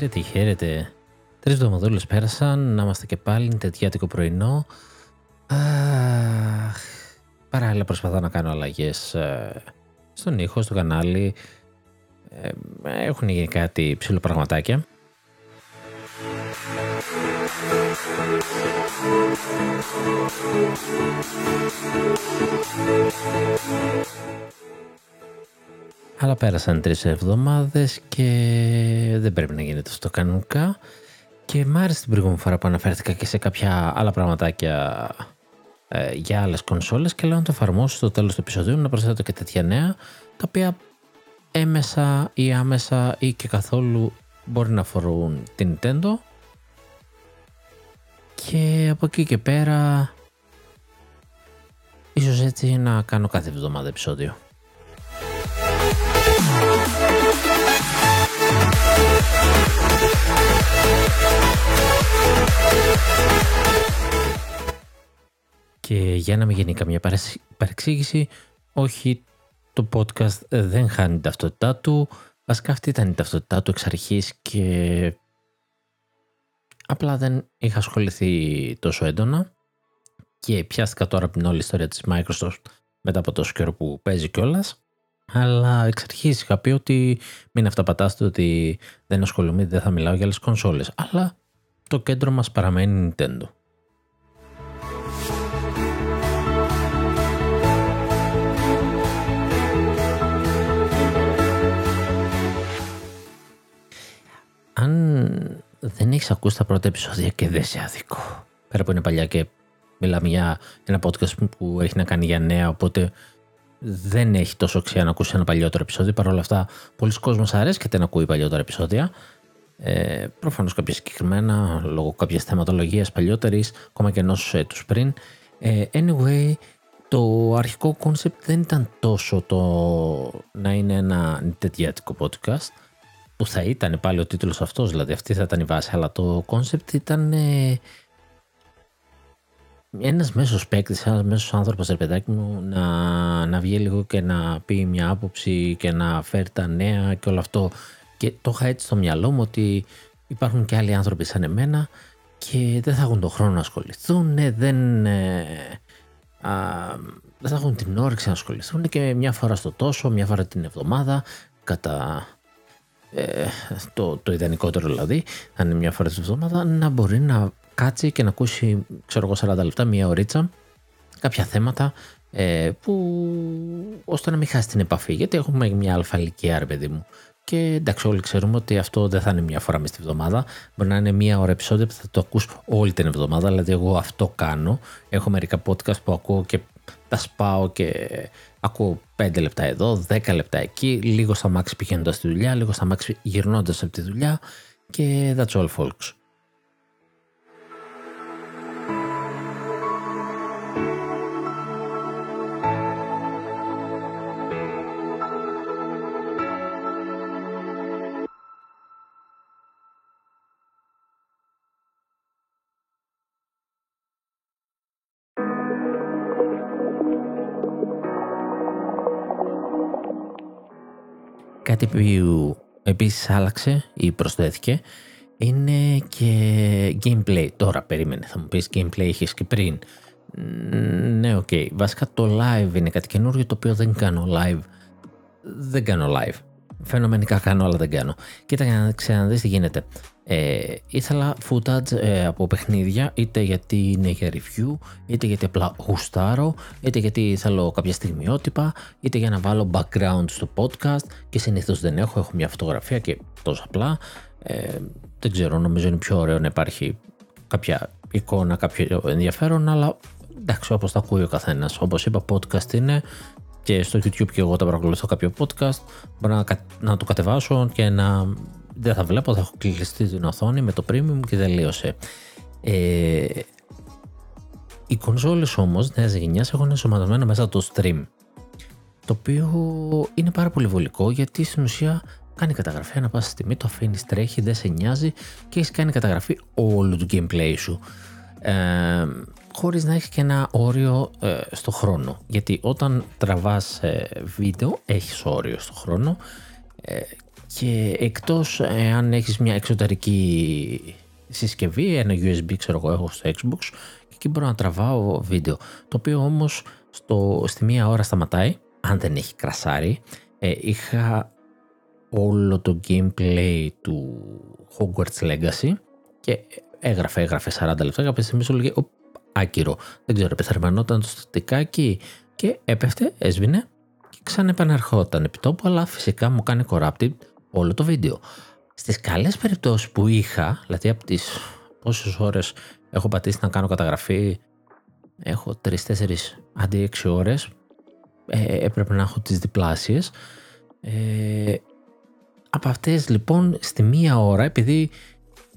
Χαίρετε, χαίρετε. Τρεις εβδομαδούλες πέρασαν, να είμαστε και πάλι, είναι τετιάτικο πρωινό. Αχ, παράλληλα προσπαθώ να κάνω αλλαγές ε, στον ήχο, στο κανάλι. Ε, έχουν γίνει κάτι ψηλό πραγματάκια. Αλλά πέρασαν τρεις εβδομάδες και δεν πρέπει να γίνεται αυτό κανονικά. Και μ' άρεσε την προηγούμενη φορά που αναφέρθηκα και σε κάποια άλλα πραγματάκια ε, για άλλες κονσόλες και λέω να το εφαρμόσω στο τέλος του επεισοδίου να προσθέτω και τέτοια νέα τα οποία έμεσα ή άμεσα ή και καθόλου μπορεί να αφορούν την Nintendo και από εκεί και πέρα ίσως έτσι να κάνω κάθε εβδομάδα επεισόδιο. Και για να μην γίνει καμία παρεξήγηση, όχι το podcast δεν χάνει την ταυτότητά του. Βασικά αυτή ήταν η ταυτότητά του εξ αρχής και απλά δεν είχα ασχοληθεί τόσο έντονα και πιάστηκα τώρα από την όλη ιστορία της Microsoft μετά από τόσο καιρό που παίζει κιόλας. Αλλά εξ αρχής είχα πει ότι μην αυταπατάστε ότι δεν ασχολούμαι, δεν θα μιλάω για άλλες κονσόλες. Αλλά το κέντρο μας παραμένει Nintendo. Αν δεν έχεις ακούσει τα πρώτα επεισόδια και δεν σε άδικο. Πέρα που είναι παλιά και μιλάμε για ένα podcast που έχει να κάνει για νέα, οπότε δεν έχει τόσο αξία να ακούσει ένα παλιότερο επεισόδιο. Παρ' όλα αυτά, πολλοί κόσμος αρέσκεται να ακούει παλιότερα επεισόδια. Ε, Προφανώς κάποια συγκεκριμένα, λόγω κάποιας θεματολογίας παλιότερης, ακόμα και ενός έτους πριν. Ε, anyway, το αρχικό concept δεν ήταν τόσο το να είναι ένα νητετιάτικο podcast, που θα ήταν πάλι ο τίτλος αυτός, δηλαδή αυτή θα ήταν η βάση, αλλά το concept ήταν ε, ένας μέσος παίκτης, ένας μέσος άνθρωπος, ρε παιδάκι μου, να, να βγει λίγο και να πει μια άποψη και να φέρει τα νέα και όλο αυτό. Και το είχα έτσι στο μυαλό μου ότι υπάρχουν και άλλοι άνθρωποι σαν εμένα και δεν θα έχουν τον χρόνο να ασχοληθούν, ναι, δεν, ε, α, δεν θα έχουν την όρεξη να ασχοληθούν και μια φορά στο τόσο, μια φορά την εβδομάδα, κατά ε, το, το ιδανικότερο δηλαδή, αν είναι μια φορά την εβδομάδα, να μπορεί να κάτσει και να ακούσει, ξέρω εγώ, 40 λεπτά, μία ωρίτσα, κάποια θέματα ε, που ώστε να μην χάσει την επαφή. Γιατί έχουμε μια αλφα ηλικία, ρε παιδί μου. Και εντάξει, όλοι ξέρουμε ότι αυτό δεν θα είναι μία φορά μες στη βδομάδα. Μπορεί να είναι μία ώρα επεισόδιο που θα το ακούς όλη την εβδομάδα. Δηλαδή, εγώ αυτό κάνω. Έχω μερικά podcast που ακούω και τα σπάω και ακούω 5 λεπτά εδώ, 10 λεπτά εκεί, λίγο στα μάξι πηγαίνοντας στη δουλειά, λίγο στα μάξι γυρνώντας από τη δουλειά και that's all folks. Κάτι που επίσης άλλαξε ή προσθέθηκε είναι και gameplay. Τώρα περίμενε, θα μου πεις gameplay είχες και πριν. Ναι, ok. Okay. Βασικά το live είναι κάτι καινούργιο το οποίο δεν κάνω live. Δεν κάνω live. Φαινομενικά κάνω, αλλά δεν κάνω. Κοίτα για να ξαναδείς τι γίνεται. Ε, ήθελα footage ε, από παιχνίδια, είτε γιατί είναι για review, είτε γιατί απλά γουστάρω, είτε γιατί θέλω κάποια στιγμιότυπα, είτε για να βάλω background στο podcast και συνήθως δεν έχω, έχω μια φωτογραφία και τόσο απλά. Ε, δεν ξέρω, νομίζω είναι πιο ωραίο να υπάρχει κάποια εικόνα, κάποιο ενδιαφέρον, αλλά εντάξει, όπως τα ακούει ο καθένας. Όπως είπα, podcast είναι και στο YouTube και εγώ τα παρακολουθώ κάποιο podcast, μπορώ να, να το κατεβάσω και να δεν θα βλέπω, θα έχω κλειστεί την οθόνη με το premium και τελείωσε. Ε, οι κονσόλες όμως νέας γενιάς έχουν ενσωματωμένο μέσα το stream το οποίο είναι πάρα πολύ βολικό γιατί στην ουσία κάνει καταγραφή ανά πάσα στιγμή, το αφήνει τρέχει, δεν σε νοιάζει και έχεις κάνει καταγραφή όλου του gameplay σου. Ε, χωρίς να έχει και ένα όριο ε, στο χρόνο. Γιατί όταν τραβάς ε, βίντεο έχεις όριο στο χρόνο ε, και εκτός αν έχεις μια εξωτερική συσκευή, ένα USB ξέρω εγώ έχω στο Xbox και εκεί μπορώ να τραβάω βίντεο. Το οποίο όμως στο, στη μία ώρα σταματάει, αν δεν έχει κρασάρι. Ε, είχα όλο το gameplay του Hogwarts Legacy και έγραφε, έγραφε 40 λεπτά. Κάποια στιγμή σου λέγε άκυρο. Δεν ξέρω, επιθερμανόταν το στατικάκι και έπεφτε, έσβηνε και ξανεπαναρχόταν επί τόπου, αλλά φυσικά μου κάνει corrupted όλο το βίντεο. Στις καλές περιπτώσεις που είχα, δηλαδή από τις πόσες ώρες έχω πατήσει να κάνω καταγραφή, έχω 3-4 αντί 6 ώρες, ε, έπρεπε να έχω τις διπλάσιες. Ε, από αυτές λοιπόν στη μία ώρα, επειδή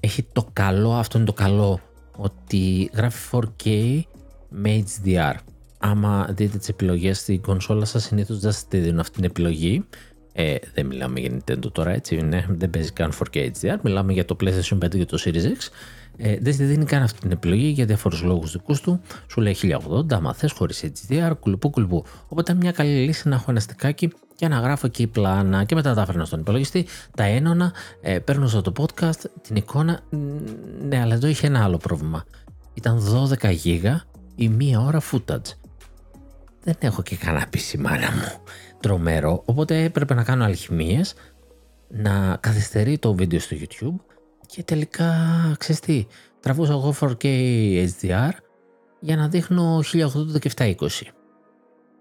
έχει το καλό, αυτό είναι το καλό, ότι γράφει 4K με HDR. Άμα δείτε τις επιλογές στην κονσόλα σας συνήθως δεν σας δίνουν αυτή την επιλογή ε, δεν μιλάμε για Nintendo τώρα έτσι, ναι, δεν παίζει καν 4K HDR, μιλάμε για το PlayStation 5 και το Series X. Ε, δεν στη δίνει καν αυτή την επιλογή για διάφορους λόγους δικούς του. Σου λέει 1080, άμα θες χωρίς HDR, κουλουπού κουλουπού. Οπότε μια καλή λύση να έχω ένα στικάκι και να γράφω εκεί πλάνα και μετά τα έφερνα στον υπολογιστή, τα ένωνα, ε, παίρνω στο το podcast την εικόνα. Ναι, αλλά εδώ είχε ένα άλλο πρόβλημα. Ήταν 12 γίγα η μία ώρα footage. Δεν έχω και κανένα PC μάνα μου τρομερό, οπότε έπρεπε να κάνω αλχημίες, να καθυστερεί το βίντεο στο YouTube και τελικά, ξέρεις τι, τραβούσα εγώ 4K HDR για να δείχνω 1080 και 720.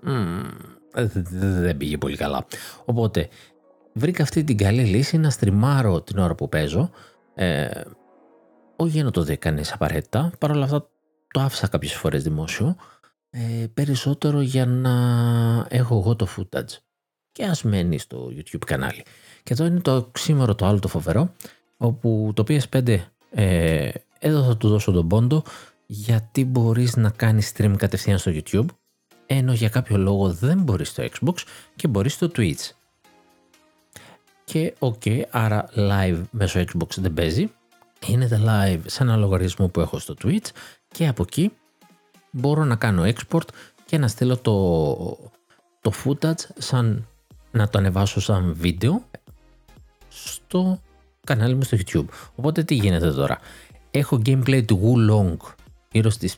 Mm, δεν πήγε πολύ καλά. Οπότε βρήκα αυτή την καλή λύση να στριμάρω την ώρα που παίζω. Ε, όχι για να το δει κανείς απαραίτητα, παρόλα αυτά το άφησα κάποιες φορές δημόσιο ε, περισσότερο για να έχω εγώ το footage και ας μένει στο YouTube κανάλι. Και εδώ είναι το ξύμερο το άλλο το φοβερό, όπου το PS5 ε, εδώ θα του δώσω τον πόντο γιατί μπορείς να κάνεις stream κατευθείαν στο YouTube ενώ για κάποιο λόγο δεν μπορείς στο Xbox και μπορείς στο Twitch. Και ok, άρα live μέσω Xbox δεν παίζει. Είναι the live σε ένα λογαριασμό που έχω στο Twitch και από εκεί μπορώ να κάνω export και να στείλω το, το footage σαν να το ανεβάσω σαν βίντεο στο κανάλι μου στο YouTube. Οπότε τι γίνεται τώρα; Έχω gameplay του Wulong γύρω στις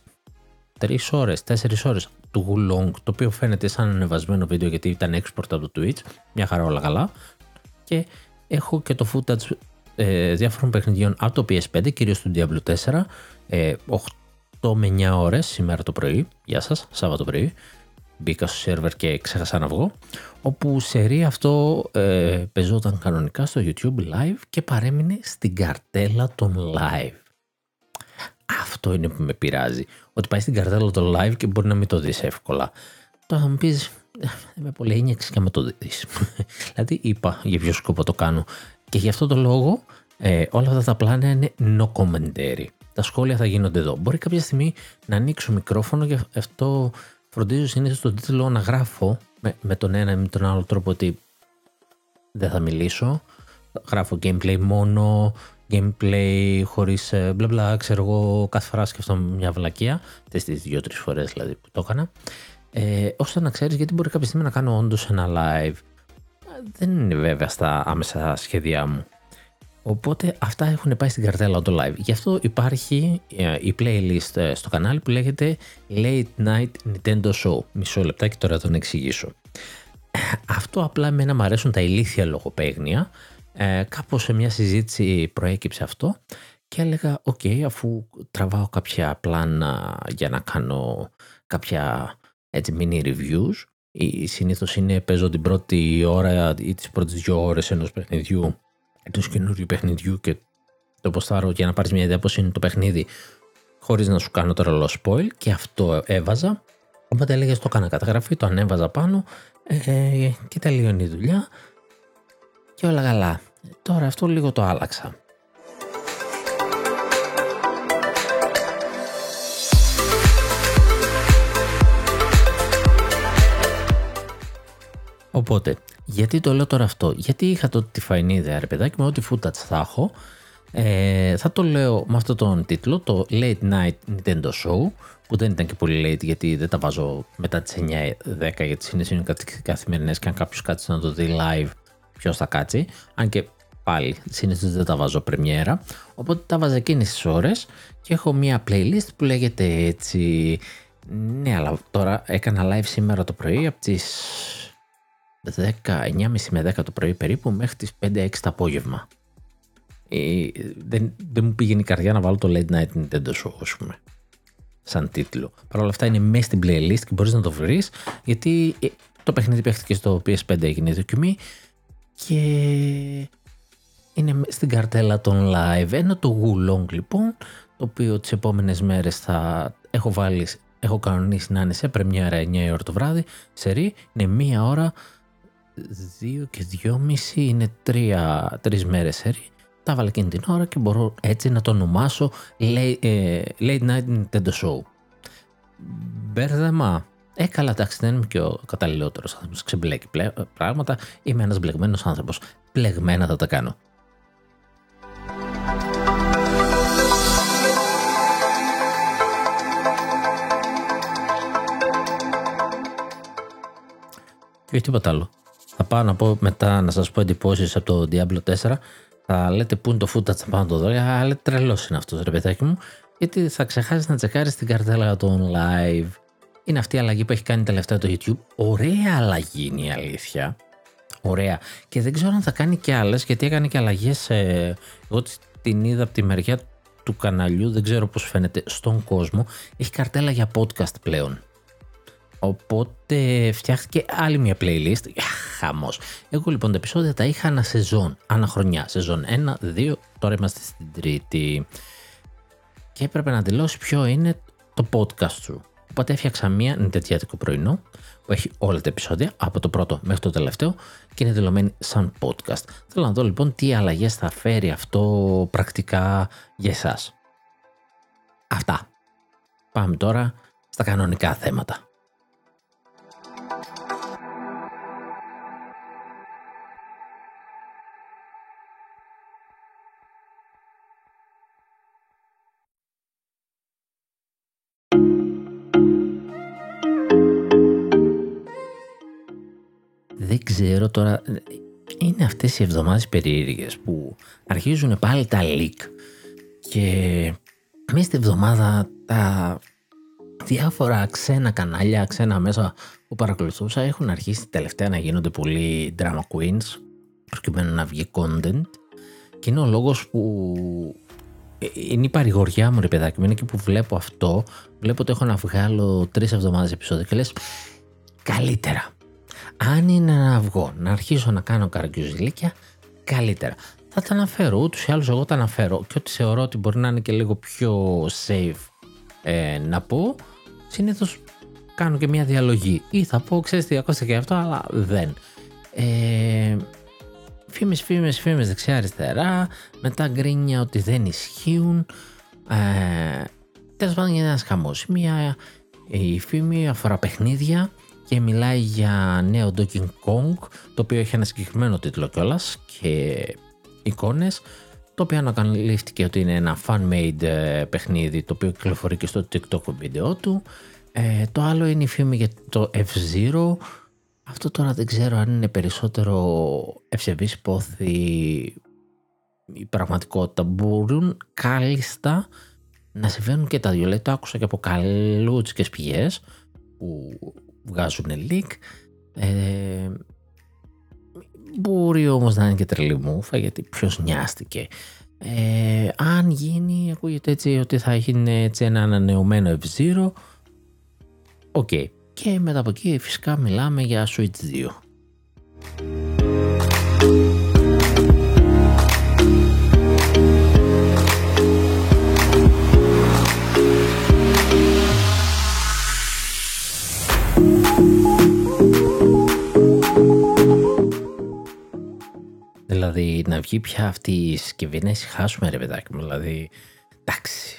3 ώρες, 4 ώρες του Wulong το οποίο φαίνεται σαν ανεβασμένο βίντεο γιατί ήταν export από το Twitch. Μια χαρά όλα καλά. Και έχω και το footage ε, διάφορων παιχνιδιών από το PS5, κυρίως του Diablo 4, ε, 8 με 9 ώρες σήμερα το πρωί, γεια σας, Σάββατο πρωί, μπήκα στο σερβερ και ξέχασα να βγω, όπου σερί αυτό ε, πεζόταν κανονικά στο YouTube live και παρέμεινε στην καρτέλα των live. Αυτό είναι που με πειράζει, ότι πάει στην καρτέλα των live και μπορεί να μην το δεις εύκολα. Τώρα θα μου πεις, «Ε, δεν με πολύ ένιωξες και με το δεις. δηλαδή είπα για ποιο σκοπό το κάνω. Και γι' αυτό το λόγο ε, όλα αυτά τα πλάνα είναι no commentary τα σχόλια θα γίνονται εδώ. Μπορεί κάποια στιγμή να ανοίξω μικρόφωνο και αυτό φροντίζω συνήθως τον τίτλο να γράφω με, με τον ένα ή με τον άλλο τρόπο ότι δεν θα μιλήσω. Γράφω gameplay μόνο, gameplay χωρίς ε, μπλα μπλα, ξέρω εγώ, κάθε φορά σκεφτόμαι μια βλακεία. Τις δύο-τρεις φορές δηλαδή που το έκανα. Ε, ώστε να ξέρεις γιατί μπορεί κάποια στιγμή να κάνω όντως ένα live. Δεν είναι βέβαια στα άμεσα σχέδιά μου. Οπότε αυτά έχουν πάει στην καρτέλα το live. Γι' αυτό υπάρχει ε, η playlist ε, στο κανάλι που λέγεται Late Night Nintendo Show. Μισό λεπτάκι τώρα θα τον εξηγήσω. Αυτό απλά εμένα μου αρέσουν τα ηλίθια λογοπαίγνια. Ε, κάπως σε μια συζήτηση προέκυψε αυτό και έλεγα ok okay, αφού τραβάω κάποια πλάνα για να κάνω κάποια έτσι mini reviews ή συνήθως είναι παίζω την πρώτη ώρα ή τις πρώτες δύο ώρες ενός παιχνιδιού ενός καινούριου παιχνιδιού και το ποστάρω για να πάρεις μια ιδέα πώς είναι το παιχνίδι, χωρίς να σου κάνω τώρα όλο spoil. Και αυτό έβαζα. Οπότε έλεγες το έκανα καταγραφή, το ανέβαζα πάνω ε, και τελείωνε η δουλειά. Και όλα καλά. Τώρα αυτό λίγο το άλλαξα. Οπότε, γιατί το λέω τώρα αυτό, γιατί είχα το τη φαϊνή ιδέα, ρε παιδάκι, με ό,τι footage θα έχω, ε, θα το λέω με αυτόν τον τίτλο, το Late Night Nintendo Show, που δεν ήταν και πολύ late γιατί δεν τα βάζω μετά τις 9-10 γιατί είναι καθημερινές και αν κάποιος κάτσει να το δει live ποιος θα κάτσει. Αν και πάλι συνήθως δεν τα βάζω πρεμιέρα. Οπότε τα βάζω εκείνες τις ώρες και έχω μία playlist που λέγεται έτσι. Ναι, αλλά τώρα έκανα live σήμερα το πρωί από τις 9.30 με 10 το πρωί περίπου μέχρι τις 5-6 το απόγευμα. Ε, δεν, δεν μου πήγαινε η καρδιά να βάλω το Late Night Nintendo Show, ας πούμε. Σαν τίτλο. Παρ' όλα αυτά είναι μέσα στην playlist και μπορείς να το βρεις γιατί ε, το παιχνίδι παίχτηκε στο PS5 έγινε η δοκιμή και είναι στην καρτέλα των live. Ένα το Wulong λοιπόν, το οποίο τις επόμενες μέρες θα έχω βάλει, έχω κανονίσει να είναι σε πρεμιέρα 9 ώρα το βράδυ, σε ρί, είναι μία ώρα, δύο και δυόμιση, είναι τρία, τρεις μέρες σε ρί. Τα βάλα εκείνη την ώρα και μπορώ έτσι να το ονομάσω Late, ε, late Night Nintendo Show. Μπέρδεμα. Ε, καλά, εντάξει, δεν είμαι και ο καταλληλότερος άνθρωπος. Ξεμπλέκει πράγματα. Είμαι ένας μπλεγμένος άνθρωπος. Πλεγμένα θα τα κάνω. Και όχι τίποτα άλλο. Θα πάω να πω μετά να σας πω εντυπώσεις από το Diablo 4. Θα λέτε πού είναι το footage θα πάω να το δω. Αλλά τρελός είναι αυτός ρε παιδάκι μου. Γιατί θα ξεχάσεις να τσεκάρεις την καρτέλα των live. Είναι αυτή η αλλαγή που έχει κάνει τελευταία το YouTube. Ωραία αλλαγή είναι η αλήθεια. Ωραία. Και δεν ξέρω αν θα κάνει και άλλες γιατί έκανε και αλλαγές. Ε, εγώ την είδα από τη μεριά του καναλιού, δεν ξέρω πώς φαίνεται στον κόσμο. Έχει καρτέλα για podcast πλέον. Οπότε φτιάχτηκε άλλη μια playlist. Χαμός. Εγώ λοιπόν τα επεισόδια τα είχα ένα σεζόν, ανά χρονιά. Σεζόν 1, 2, τώρα είμαστε στην τρίτη. Και έπρεπε να δηλώσει ποιο είναι το podcast σου. Οπότε έφτιαξα μία νητετιάτικο πρωινό που έχει όλα τα επεισόδια από το πρώτο μέχρι το τελευταίο και είναι δηλωμένη σαν podcast. Θέλω να δω λοιπόν τι αλλαγές θα φέρει αυτό πρακτικά για εσάς. Αυτά. Πάμε τώρα στα κανονικά θέματα. Ξέρω τώρα, είναι αυτές οι εβδομάδες περίεργες που αρχίζουν πάλι τα leak και μέσα στη εβδομάδα τα διάφορα ξένα κανάλια, ξένα μέσα που παρακολουθούσα έχουν αρχίσει τελευταία να γίνονται πολύ drama queens προκειμένου να βγει content. Και είναι ο λόγος που ε, είναι η παρηγοριά μου ρε παιδάκι μου, είναι και που βλέπω αυτό. Βλέπω ότι έχω να βγάλω τρεις εβδομάδες επεισόδια και λες καλύτερα αν είναι να βγω, να αρχίσω να κάνω καραγκιουζιλίκια, καλύτερα. Θα τα αναφέρω, ούτως ή άλλως εγώ τα αναφέρω και ό,τι θεωρώ ότι μπορεί να είναι και λίγο πιο safe ε, να πω, συνήθως κάνω και μια διαλογή. Ή θα πω, ξέρεις τι, ακούστε και αυτό, αλλά δεν. Ε, φήμες, φήμες, φήμες δεξιά-αριστερά, μετά γκρίνια ότι δεν ισχύουν. Ε, Τέλος πάντων, είναι ένας χαμός. Μια η φήμη αφορά παιχνίδια και μιλάει για νέο Donkey Kong το οποίο έχει ένα συγκεκριμένο τίτλο κιόλας και εικόνες το οποίο ανακαλύφθηκε ότι είναι ένα fan-made ε, παιχνίδι το οποίο κυκλοφορεί και στο TikTok βίντεο του. Ε, το άλλο είναι η φήμη για το F-Zero. Αυτό τώρα δεν ξέρω αν είναι περισσότερο ευσεβής πόθη η πραγματικότητα. Μπορούν κάλλιστα να συμβαίνουν και τα δυο λέει το άκουσα και από καλούτσικες πηγές που βγάζουν leak. Ε, μπορεί όμως να είναι και τρελή μούφα γιατί ποιος νοιάστηκε. Ε, αν γίνει, ακούγεται έτσι ότι θα έχει έτσι ένα ανανεωμένο F-Zero. Ok. Και μετά από εκεί φυσικά μιλάμε για Switch 2. Δηλαδή να βγει πια αυτή η συσκευή να ησυχάσουμε ρε παιδάκι μου. Δηλαδή εντάξει.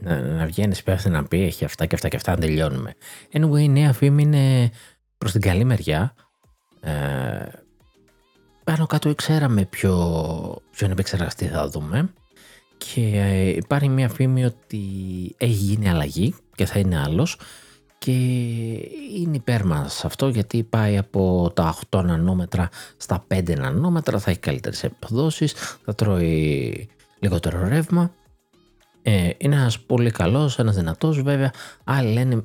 Να, να βγαίνεις πέφτει να πει έχει αυτά και αυτά και αυτά να τελειώνουμε. Anyway η νέα φήμη είναι προς την καλή μεριά. Ε, πάνω κάτω ξέραμε ποιο, ποιον επεξεργαστή θα δούμε. Και ε, υπάρχει μια φήμη ότι έχει γίνει αλλαγή και θα είναι άλλος και είναι υπέρ μας αυτό γιατί πάει από τα 8 νανόμετρα στα 5 νανόμετρα, θα έχει καλύτερες επιδόσεις, θα τρώει λιγότερο ρεύμα. Ε, είναι ένας πολύ καλός, ένας δυνατός βέβαια, άλλοι λένε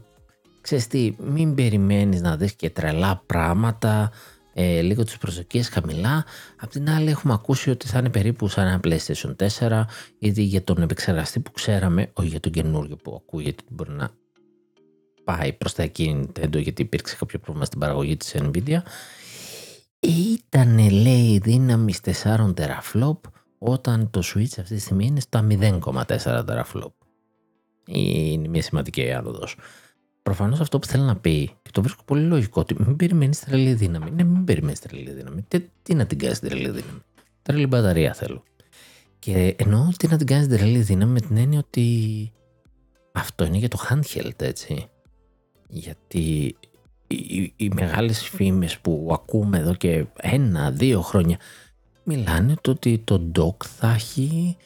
ξέρεις τι, μην περιμένεις να δεις και τρελά πράγματα, ε, λίγο τις προσδοκίες χαμηλά. Απ' την άλλη έχουμε ακούσει ότι θα είναι περίπου σαν ένα PlayStation 4, ήδη για τον επεξεργαστή που ξέραμε, όχι για τον καινούριο που ακούγεται ότι μπορεί να πάει προς τα εκεί Nintendo γιατί υπήρξε κάποιο πρόβλημα στην παραγωγή της Nvidia. Ήταν λέει δύναμη 4 teraflop όταν το Switch αυτή τη στιγμή είναι στα 0,4 teraflop. Είναι μια σημαντική άνοδος. Προφανώς αυτό που θέλω να πει, και το βρίσκω πολύ λογικό, ότι μην περιμένεις τρελή δύναμη. Ναι, μην περιμένεις τρελή δύναμη. Τι, τι να την κάνεις τρελή δύναμη. Τρελή μπαταρία θέλω. Και εννοώ τι να την κάνεις τρελή δύναμη με την έννοια ότι αυτό είναι για το handheld, έτσι. Γιατί οι, οι μεγάλες φήμες που ακούμε εδώ και ένα-δύο χρόνια μιλάνε το ότι το dock θα έχει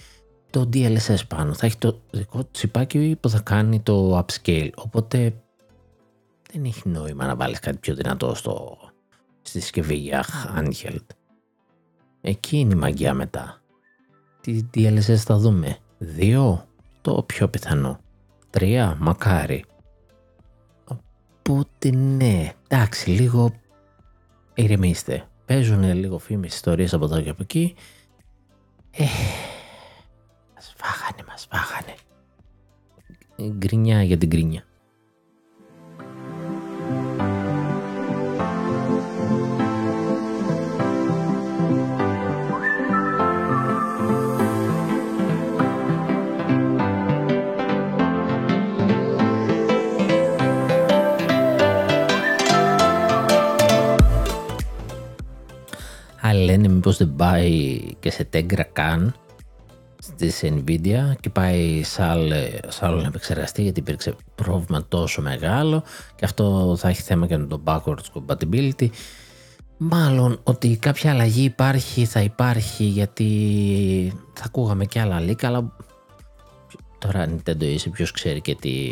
το DLSS πάνω, θα έχει το δικό του τσιπάκι που θα κάνει το upscale. Οπότε δεν έχει νόημα να βάλεις κάτι πιο δυνατό στο, στη συσκευή για handheld. Εκεί είναι η μαγεία μετά. Τι DLSS θα δούμε; Δύο, το πιο πιθανό. Τρία, μακάρι. Οπότε ναι, εντάξει, λίγο ηρεμήστε. Παίζουν λίγο φήμες ιστορίες από εδώ και από εκεί. Ε, μας φάγανε, μας φάγανε. Γκρινιά για την γκρινιά. Λένε μήπως δεν πάει και σε τέγκρα καν στη Nvidia και πάει σε άλλο, να επεξεργαστεί γιατί υπήρξε πρόβλημα τόσο μεγάλο και αυτό θα έχει θέμα και με το backwards compatibility. Μάλλον ότι κάποια αλλαγή υπάρχει θα υπάρχει γιατί θα ακούγαμε και άλλα leak αλλά τώρα Nintendo είσαι ποιος ξέρει και τι,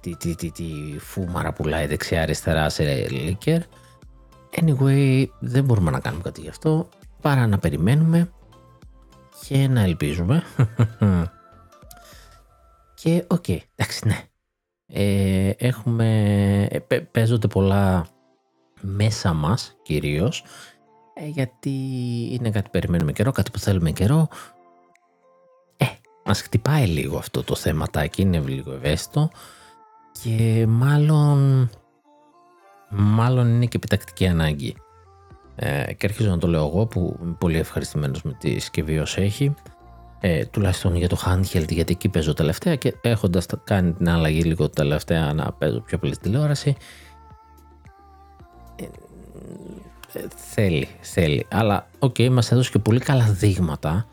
τι, τι, τι, τι φούμαρα πουλάει δεξιά αριστερά σε leaker Anyway, δεν μπορούμε να κάνουμε κάτι γι' αυτό παρά να περιμένουμε και να ελπίζουμε. και ok, okay, εντάξει, ναι. Ε, έχουμε, ε, παίζονται πολλά μέσα μας κυρίως ε, γιατί είναι κάτι που περιμένουμε καιρό, κάτι που θέλουμε καιρό. Ε, μας χτυπάει λίγο αυτό το θεματάκι, είναι λίγο ευαίσθητο και μάλλον μάλλον είναι και επιτακτική ανάγκη. Ε, και αρχίζω να το λέω εγώ που είμαι πολύ ευχαριστημένος με τη συσκευή όσο έχει. Ε, τουλάχιστον για το handheld γιατί εκεί παίζω τελευταία και έχοντας κάνει την αλλαγή λίγο τελευταία να παίζω πιο πολύ τηλεόραση ε, ε, θέλει, θέλει αλλά ok okay, μας έδωσε και πολύ καλά δείγματα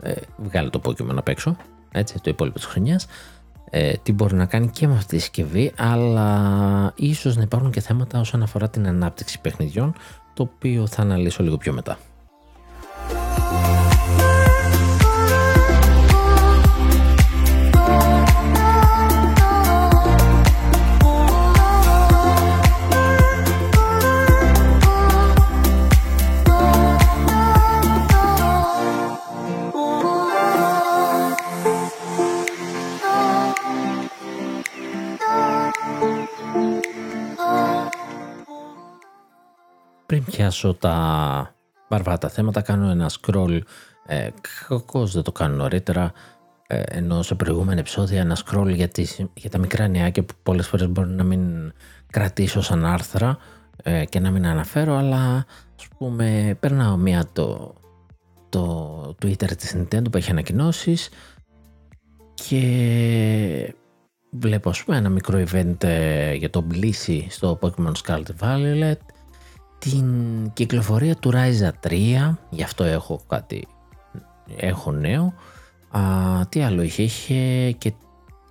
ε, βγάλε το Pokemon απ' έξω έτσι το υπόλοιπο της χρονιάς ε, τι μπορεί να κάνει και με αυτή τη συσκευή, αλλά ίσως να υπάρχουν και θέματα όσον αφορά την ανάπτυξη παιχνιδιών, το οποίο θα αναλύσω λίγο πιο μετά. Πιάσω τα βαρβάτα θέματα κάνω ένα scroll ε, κακώς δεν το κάνω νωρίτερα ε, ενώ σε προηγούμενα επεισόδια ένα scroll για, για τα μικρά νεάκια που πολλές φορές μπορεί να μην κρατήσω σαν άρθρα ε, και να μην αναφέρω αλλά ας πούμε περνάω μία το, το Twitter της Nintendo που έχει ανακοινώσεις και βλέπω ας πούμε ένα μικρό event ε, για το Blissey στο Pokemon Scarlet Violet την κυκλοφορία του Ryza 3, γι' αυτό έχω κάτι, έχω νέο. Α, τι άλλο είχε, είχε και,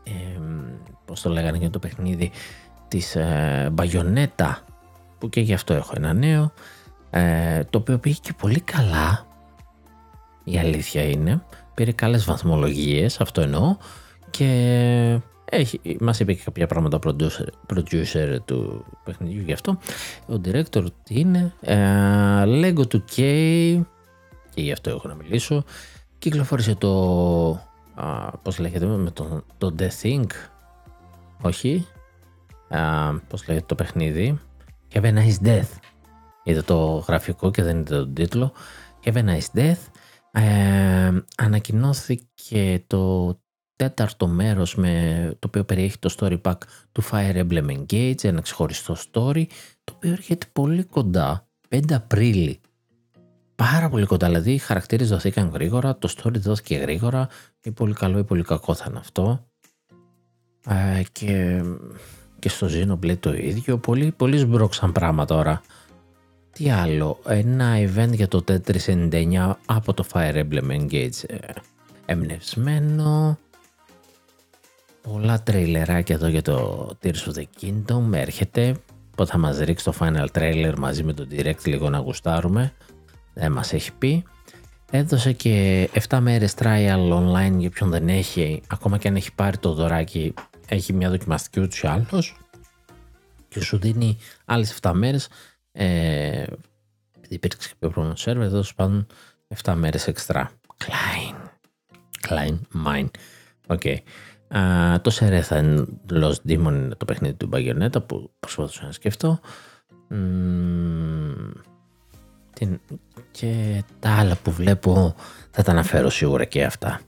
ε, πώς το λέγανε για το παιχνίδι, της ε, Bayonetta, που και γι' αυτό έχω ένα νέο, ε, το οποίο πήγε και πολύ καλά, η αλήθεια είναι, πήρε καλές βαθμολογίες, αυτό εννοώ, και έχει, μας είπε και κάποια πράγματα ο producer, producer του παιχνιδιού γι' αυτό. Ο director τι είναι, ε, Lego 2K και γι' αυτό έχω να μιλήσω. Κυκλοφόρησε το, α, πώς λέγεται, με το, το The Think, όχι, α, πώς λέγεται το παιχνίδι, Have a Nice Death. Είδα το γραφικό και δεν είδα τον τίτλο. Have a Nice Death. Ε, ανακοινώθηκε το τέταρτο μέρος με, το οποίο περιέχει το story pack του Fire Emblem Engage, ένα ξεχωριστό story, το οποίο έρχεται πολύ κοντά, 5 Απρίλη. Πάρα πολύ κοντά, δηλαδή οι χαρακτήρες δοθήκαν γρήγορα, το story δόθηκε γρήγορα, ή πολύ καλό ή πολύ κακό θα είναι αυτό. Ε, και, και στο Xenoblade το ίδιο, πολύ, πολύ σμπρώξαν πράγματα τώρα. Τι άλλο, ένα event για το Tetris 99 από το Fire Emblem Engage ε, εμπνευσμένο. Πολλά τρέιλεράκια εδώ για το Tears of the Kingdom έρχεται. Πότε θα μας ρίξει το final trailer μαζί με το direct λίγο να γουστάρουμε. Δεν μας έχει πει. Έδωσε και 7 μέρες trial online για ποιον δεν έχει. Ακόμα και αν έχει πάρει το δωράκι έχει μια δοκιμαστική ούτως ή άλλως. Και σου δίνει άλλες 7 μέρες. Ε, επειδή υπήρξε κάποιο πρόβλημα στο server, εδώ πάντων 7 μέρες εξτρά. Klein. Klein mine. Οκ. Okay. Uh, το Σερέ θα είναι Lost Demon είναι το παιχνίδι του Bayonetta που προσπαθούσα να σκεφτώ. Mm, την, και τα άλλα που βλέπω θα τα αναφέρω σίγουρα και αυτά.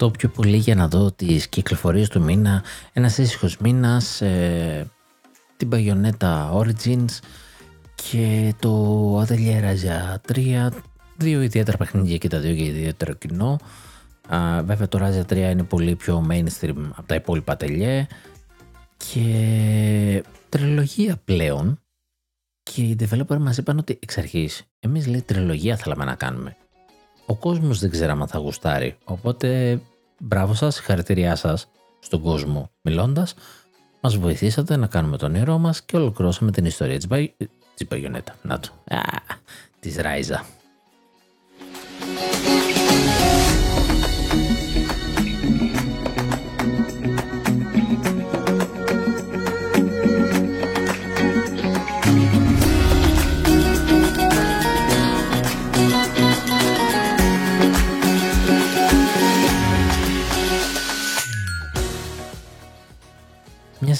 Το πιο πολύ για να δω τις κυκλοφορίες του μήνα, ένας ήσυχος μήνας, ε, την Bayonetta Origins και το Atelier Razia 3, δύο ιδιαίτερα παιχνίδια και τα δύο για ιδιαίτερο κοινό. Α, βέβαια το Razia 3 είναι πολύ πιο mainstream από τα υπόλοιπα Atelier και τριλογία πλέον. Και οι developer μας είπαν ότι εξ αρχής εμείς λέει τριλογία θέλαμε να κάνουμε. Ο κόσμος δεν ξέραμε αν θα γουστάρει, οπότε Μπράβο σας, συγχαρητήριά σας στον κόσμο μιλώντας. Μας βοηθήσατε να κάνουμε τον νερό μας και ολοκληρώσαμε την ιστορία της, Μπαϊ... της Μπαγιονέτα. Να το. Α, της Ράιζα.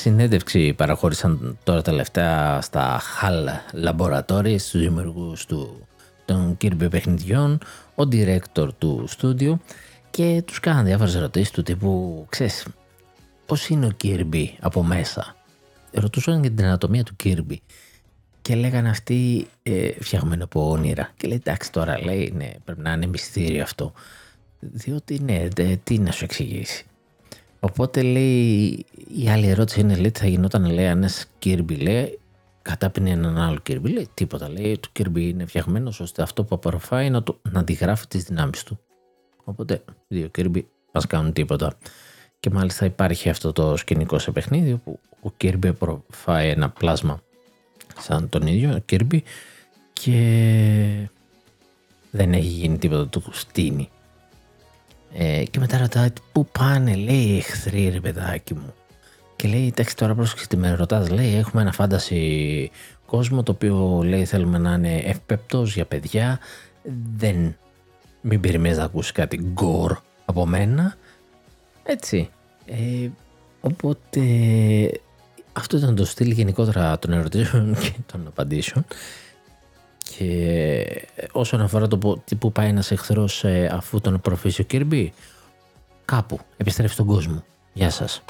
Συνέντευξη παραχώρησαν τώρα τελευταία στα HAL Laboratories, στους δημιουργούς του, των Kirby παιχνιδιών, ο director του στούντιο και τους κάναν διάφορες ερωτήσεις του τύπου, ξέρεις, πώς είναι ο Kirby από μέσα; Ρωτούσαν για την ανατομία του Kirby και λέγανε αυτοί ε, φτιαγμένο από όνειρα. Και λέει, εντάξει τώρα, λέει, ναι, πρέπει να είναι μυστήριο αυτό. Διότι ναι, τι να σου εξηγήσει. Οπότε λέει, η άλλη ερώτηση είναι λέει τι θα γινόταν λέει αν ένας Kirby λέει κατάπινε έναν άλλο Kirby. Λέει τίποτα. Λέει το Kirby είναι φτιαγμένος ώστε αυτό που απορροφάει να, το, να αντιγράφει τις δυνάμεις του. Οπότε δύο Kirby μας κάνουν τίποτα. Και μάλιστα υπάρχει αυτό το σκηνικό σε παιχνίδι όπου ο Kirby απορροφάει ένα πλάσμα σαν τον ίδιο Kirby και δεν έχει γίνει τίποτα του στείνει. Ε, και μετά ρωτάει πού πάνε, λέει οι εχθροί ρε παιδάκι μου. Και λέει, εντάξει τώρα πρόσεξε τι με ρωτάς, λέει έχουμε ένα φάνταση κόσμο το οποίο λέει θέλουμε να είναι ευπεπτός για παιδιά. Δεν, μην περιμένεις να ακούσεις κάτι γκορ από μένα. Έτσι. Ε, οπότε αυτό ήταν το στυλ γενικότερα των ερωτήσεων και των απαντήσεων. Και όσον αφορά το που πάει ένας εχθρός ε, αφού τον προφήσει ο Κίρμπι, κάπου επιστρέφει στον κόσμο. Γεια σας.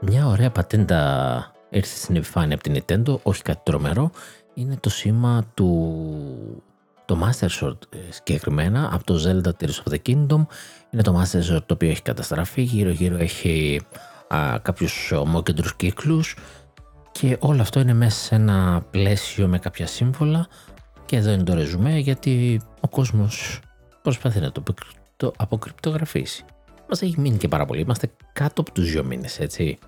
Μια ωραία πατέντα ήρθε στην επιφάνεια από την Nintendo, όχι κάτι τρομερό. είναι το σήμα του το Master Sword ε, συγκεκριμένα από το Zelda Tears of the Kingdom είναι το Master Sword το οποίο έχει καταστραφεί γύρω γύρω έχει α, κάποιους ομόκεντρους κύκλους και όλο αυτό είναι μέσα σε ένα πλαίσιο με κάποια σύμβολα και εδώ είναι το ρεζουμέ γιατί ο κόσμος προσπαθεί να το, το αποκρυπτογραφήσει. Μας έχει μείνει και πάρα πολύ. Είμαστε κάτω από τους δύο μήνες, έτσι.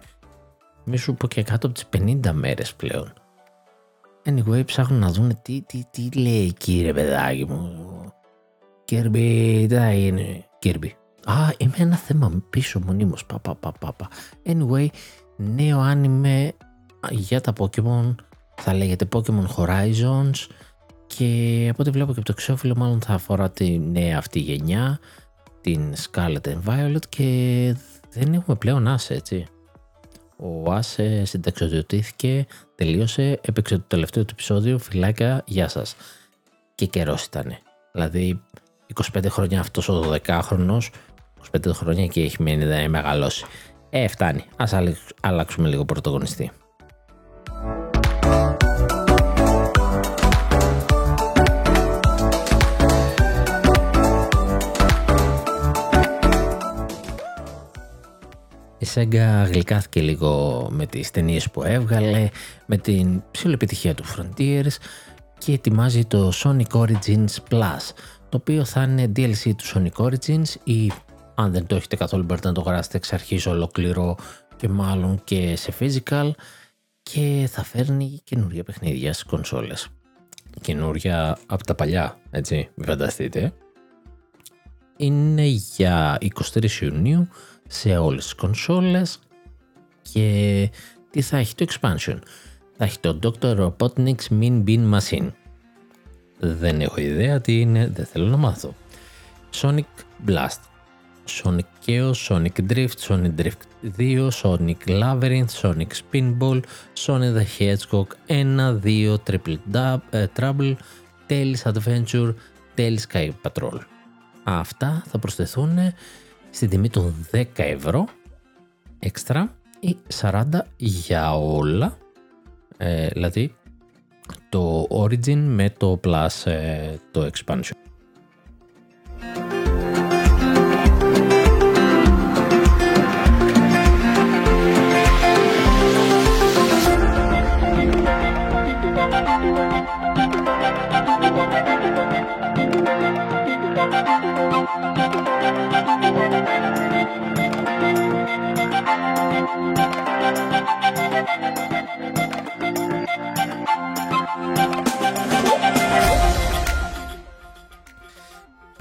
Μη σου πω και κάτω από τις 50 μέρες πλέον. Anyway, ψάχνουν να δουν τι, τι, τι λέει εκεί ρε παιδάκι μου. Κέρμπι, τι θα είναι. Κέρμπι. Α, είμαι ένα θέμα πίσω μονίμως. Πα, πα, πα, πα, πα. Anyway, νέο άνιμε για τα Pokemon. Θα λέγεται Pokemon Horizons. Και από ό,τι βλέπω και από το εξώφυλλο μάλλον θα αφορά τη νέα αυτή γενιά. Την Scarlet and Violet και δεν έχουμε πλέον άσε έτσι. Ο Άσε συνταξιοδοτήθηκε, τελείωσε, έπαιξε το τελευταίο του επεισόδιο, φυλάκια, γεια σας. Και καιρός ήταν. Δηλαδή 25 χρόνια αυτός ο 12χρονος, 25 χρόνια και έχει μείνει να μεγαλώσει. Ε, φτάνει. Ας αλλάξουμε λίγο πρωτογωνιστή. Sega γλυκάθηκε λίγο με τις ταινίες που έβγαλε, με την ψηλοεπιτυχία του Frontiers και ετοιμάζει το Sonic Origins Plus, το οποίο θα είναι DLC του Sonic Origins ή αν δεν το έχετε καθόλου μπορείτε να το γράψετε εξ αρχής ολοκληρώ και μάλλον και σε physical και θα φέρνει καινούργια παιχνίδια στις κονσόλες. Καινούρια από τα παλιά, έτσι, μην φανταστείτε. Είναι για 23 Ιουνίου σε όλες τις κονσόλες και τι θα έχει το expansion. Θα έχει το Dr. Robotnik's Min Bean Machine. Δεν έχω ιδέα τι είναι, δεν θέλω να μάθω. Sonic Blast, Sonic Chaos, Sonic Drift, Sonic Drift 2, Sonic Labyrinth, Sonic Spinball, Sonic the Hedgehog 1, 2, Triple uh, Trouble, Tales Adventure, Tales Sky Patrol. Αυτά θα προσθεθούν στην τιμή των 10 ευρώ έξτρα ή 40 για όλα ε, δηλαδή το Origin με το Plus ε, το Expansion.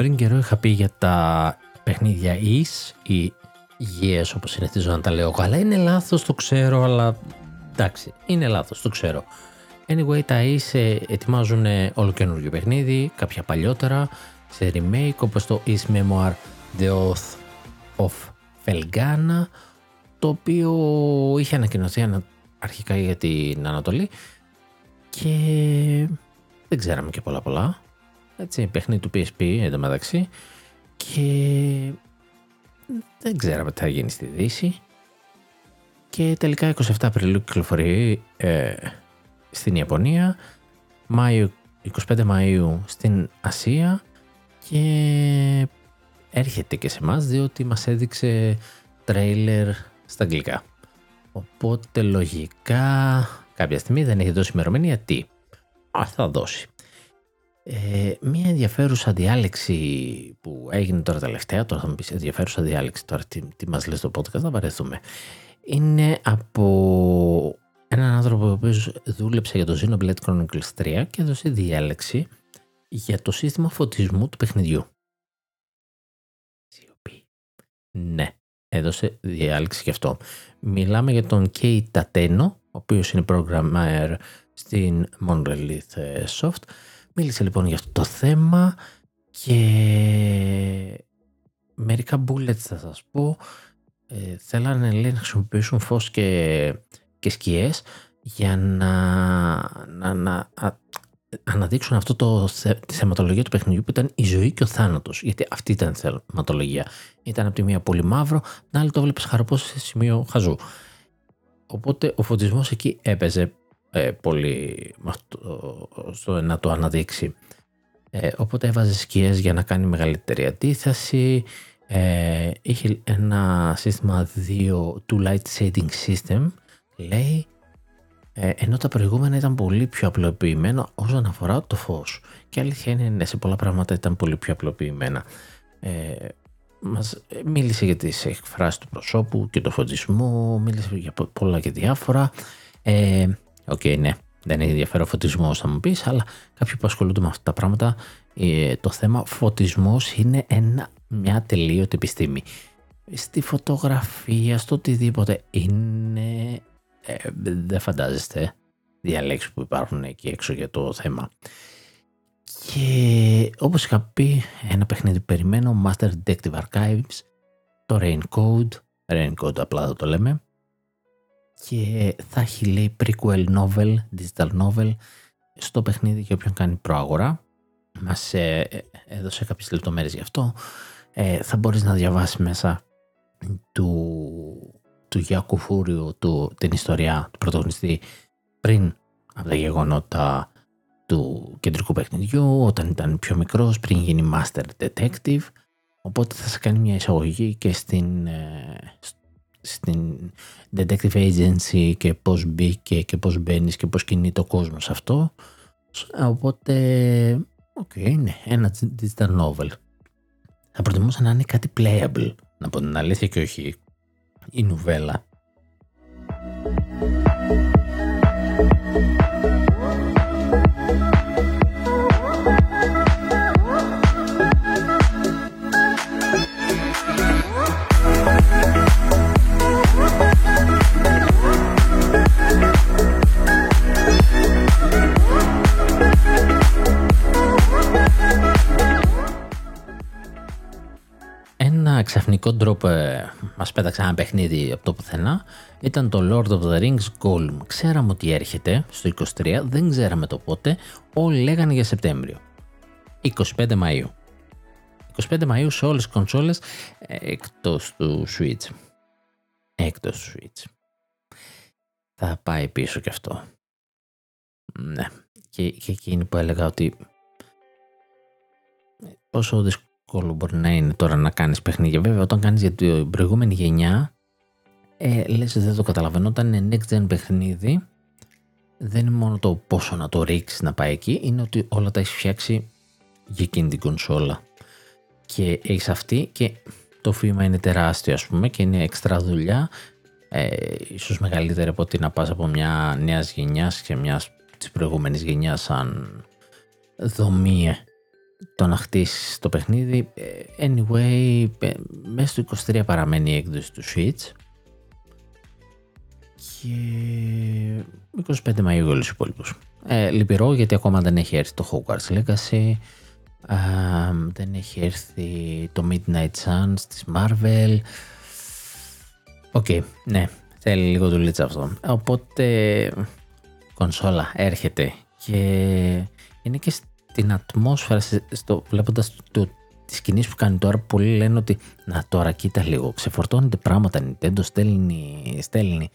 Πριν καιρό είχα πει για τα παιχνίδια Is ή Yes όπως συνηθίζω να τα λέω αλλά είναι λάθος το ξέρω αλλά εντάξει είναι λάθος το ξέρω. Anyway τα Is ε, ετοιμάζουν όλο καινούργιο παιχνίδι κάποια παλιότερα σε remake όπως το Is Memoir The Oath of Felgana το οποίο είχε ανακοινωθεί αρχικά για την Ανατολή και δεν ξέραμε και πολλά πολλά έτσι, παιχνίδι του PSP εντωμεταξύ και δεν ξέραμε τι θα γίνει στη Δύση και τελικά 27 Απριλίου κυκλοφορεί ε, στην Ιαπωνία Μάιο, 25 Μαΐου στην Ασία και έρχεται και σε εμάς διότι μας έδειξε τρέιλερ στα αγγλικά. Οπότε λογικά κάποια στιγμή δεν έχει δώσει ημερομηνία τι; Α, θα δώσει. Ε, μία ενδιαφέρουσα διάλεξη που έγινε τώρα τελευταία, τώρα θα μου πεις ενδιαφέρουσα διάλεξη, τώρα τι, τι μας λες το podcast, θα βαρεθούμε. Είναι από έναν άνθρωπο ο οποίος δούλεψε για το Xenoblade Chronicles 3 και έδωσε διάλεξη για το σύστημα φωτισμού του παιχνιδιού. Ναι, έδωσε διάλεξη και αυτό. Μιλάμε για τον Κέι Τατένο, ο οποίος είναι programmer στην Monolith Soft, Μίλησε λοιπόν για αυτό το θέμα και μερικά bullets θα σας πω. Ε, θέλανε λέει, να χρησιμοποιήσουν φως και, και σκιές για να, να, να αναδείξουν αυτό το, τη θεματολογία του παιχνιδιού που ήταν η ζωή και ο θάνατος. Γιατί αυτή ήταν η θεματολογία. Ήταν από τη μία πολύ μαύρο, την άλλη το βλέπεις χαροπός σε σημείο χαζού. Οπότε ο φωτισμός εκεί έπαιζε ε, πολύ στο να το αναδείξει. Ε, οπότε έβαζε σκιές για να κάνει μεγαλύτερη αντίθεση. Ε, είχε ένα σύστημα 2 του light shading system λέει ε, ενώ τα προηγούμενα ήταν πολύ πιο απλοποιημένα όσον αφορά το φως και αλήθεια είναι ναι, σε πολλά πράγματα ήταν πολύ πιο απλοποιημένα ε, μας ε, μίλησε για τις εκφράσεις του προσώπου και το φωτισμό μίλησε για πολλά και διάφορα ε, Ok, okay, ναι, δεν είναι ενδιαφέρον φωτισμός, θα μου πεις, αλλά κάποιοι που ασχολούνται με αυτά τα πράγματα, ε, το θέμα φωτισμός είναι ένα, μια τελείωτη επιστήμη. Στη φωτογραφία, στο οτιδήποτε, είναι. Ε, δεν φαντάζεστε διαλέξεις που υπάρχουν εκεί έξω για το θέμα. Και όπως είχα πει, ένα παιχνίδι που περιμένω, Master Detective Archives, το Raincode, Raincode απλά το λέμε, και θα έχει λέει prequel novel, digital novel στο παιχνίδι για όποιον κάνει προαγορά. Μας ε, έδωσε κάποιες λεπτομέρειες γι' αυτό. Ε, θα μπορείς να διαβάσεις μέσα του, του Γιάκου Φούριου του, την ιστορία του πρωταγωνιστή πριν από τα γεγονότα του κεντρικού παιχνιδιού, όταν ήταν πιο μικρός, πριν γίνει Master Detective. Οπότε θα σε κάνει μια εισαγωγή και στην, ε, στην detective agency και πώς μπήκε και πώς μπαίνεις και πώς κινείται ο κόσμος αυτό. Οπότε, ok, okay, ναι, ένα digital novel. Θα προτιμούσα να είναι κάτι playable, να πω την αλήθεια και όχι η νουβέλα. Ξαφνικό τρόπο ε, μας πέταξε ένα παιχνίδι από το πουθενά ήταν το Lord of the Rings Gollum. Ξέραμε ότι έρχεται στο 23, δεν ξέραμε το πότε, όλοι λέγανε για Σεπτέμβριο. 25 Μαΐου. 25 Μαΐου σε όλες τις κονσόλες ε, εκτός του Switch. Εκτός του Switch. Θα πάει πίσω και αυτό. Ναι. Και, και εκείνη που έλεγα ότι πόσο δυσκολό εύκολο μπορεί να είναι τώρα να κάνεις παιχνίδια. Βέβαια όταν κάνεις για την προηγούμενη γενιά ε, λες δεν το καταλαβαίνω. Όταν είναι next gen παιχνίδι δεν είναι μόνο το πόσο να το ρίξεις να πάει εκεί, είναι ότι όλα τα έχεις φτιάξει για εκείνη την κονσόλα. Και έχεις αυτή και το βήμα είναι τεράστιο ας πούμε και είναι εξτρά δουλειά ε, ίσως μεγαλύτερη από ότι να πας από μια νέας γενιάς και μιας της προηγούμενης γενιάς σαν δομή το να χτίσει το παιχνίδι. Ε, anyway, ε, μέσα στο 23 παραμένει η έκδοση του Switch. Και 25 Μαΐου όλους τους υπόλοιπους. Ε, λυπηρό γιατί ακόμα δεν έχει έρθει το Hogwarts Legacy. δεν έχει έρθει το Midnight Suns της Marvel. Ok, okay, ναι, θέλει λίγο δουλίτσα αυτό. Οπότε, κονσόλα έρχεται και είναι και την ατμόσφαιρα, στο, βλέποντας το, τις κινήσεις που κάνει τώρα, πολλοί λένε ότι να τώρα κοίτα λίγο, ξεφορτώνεται πράγματα, Nintendo στέλνει, στέλνει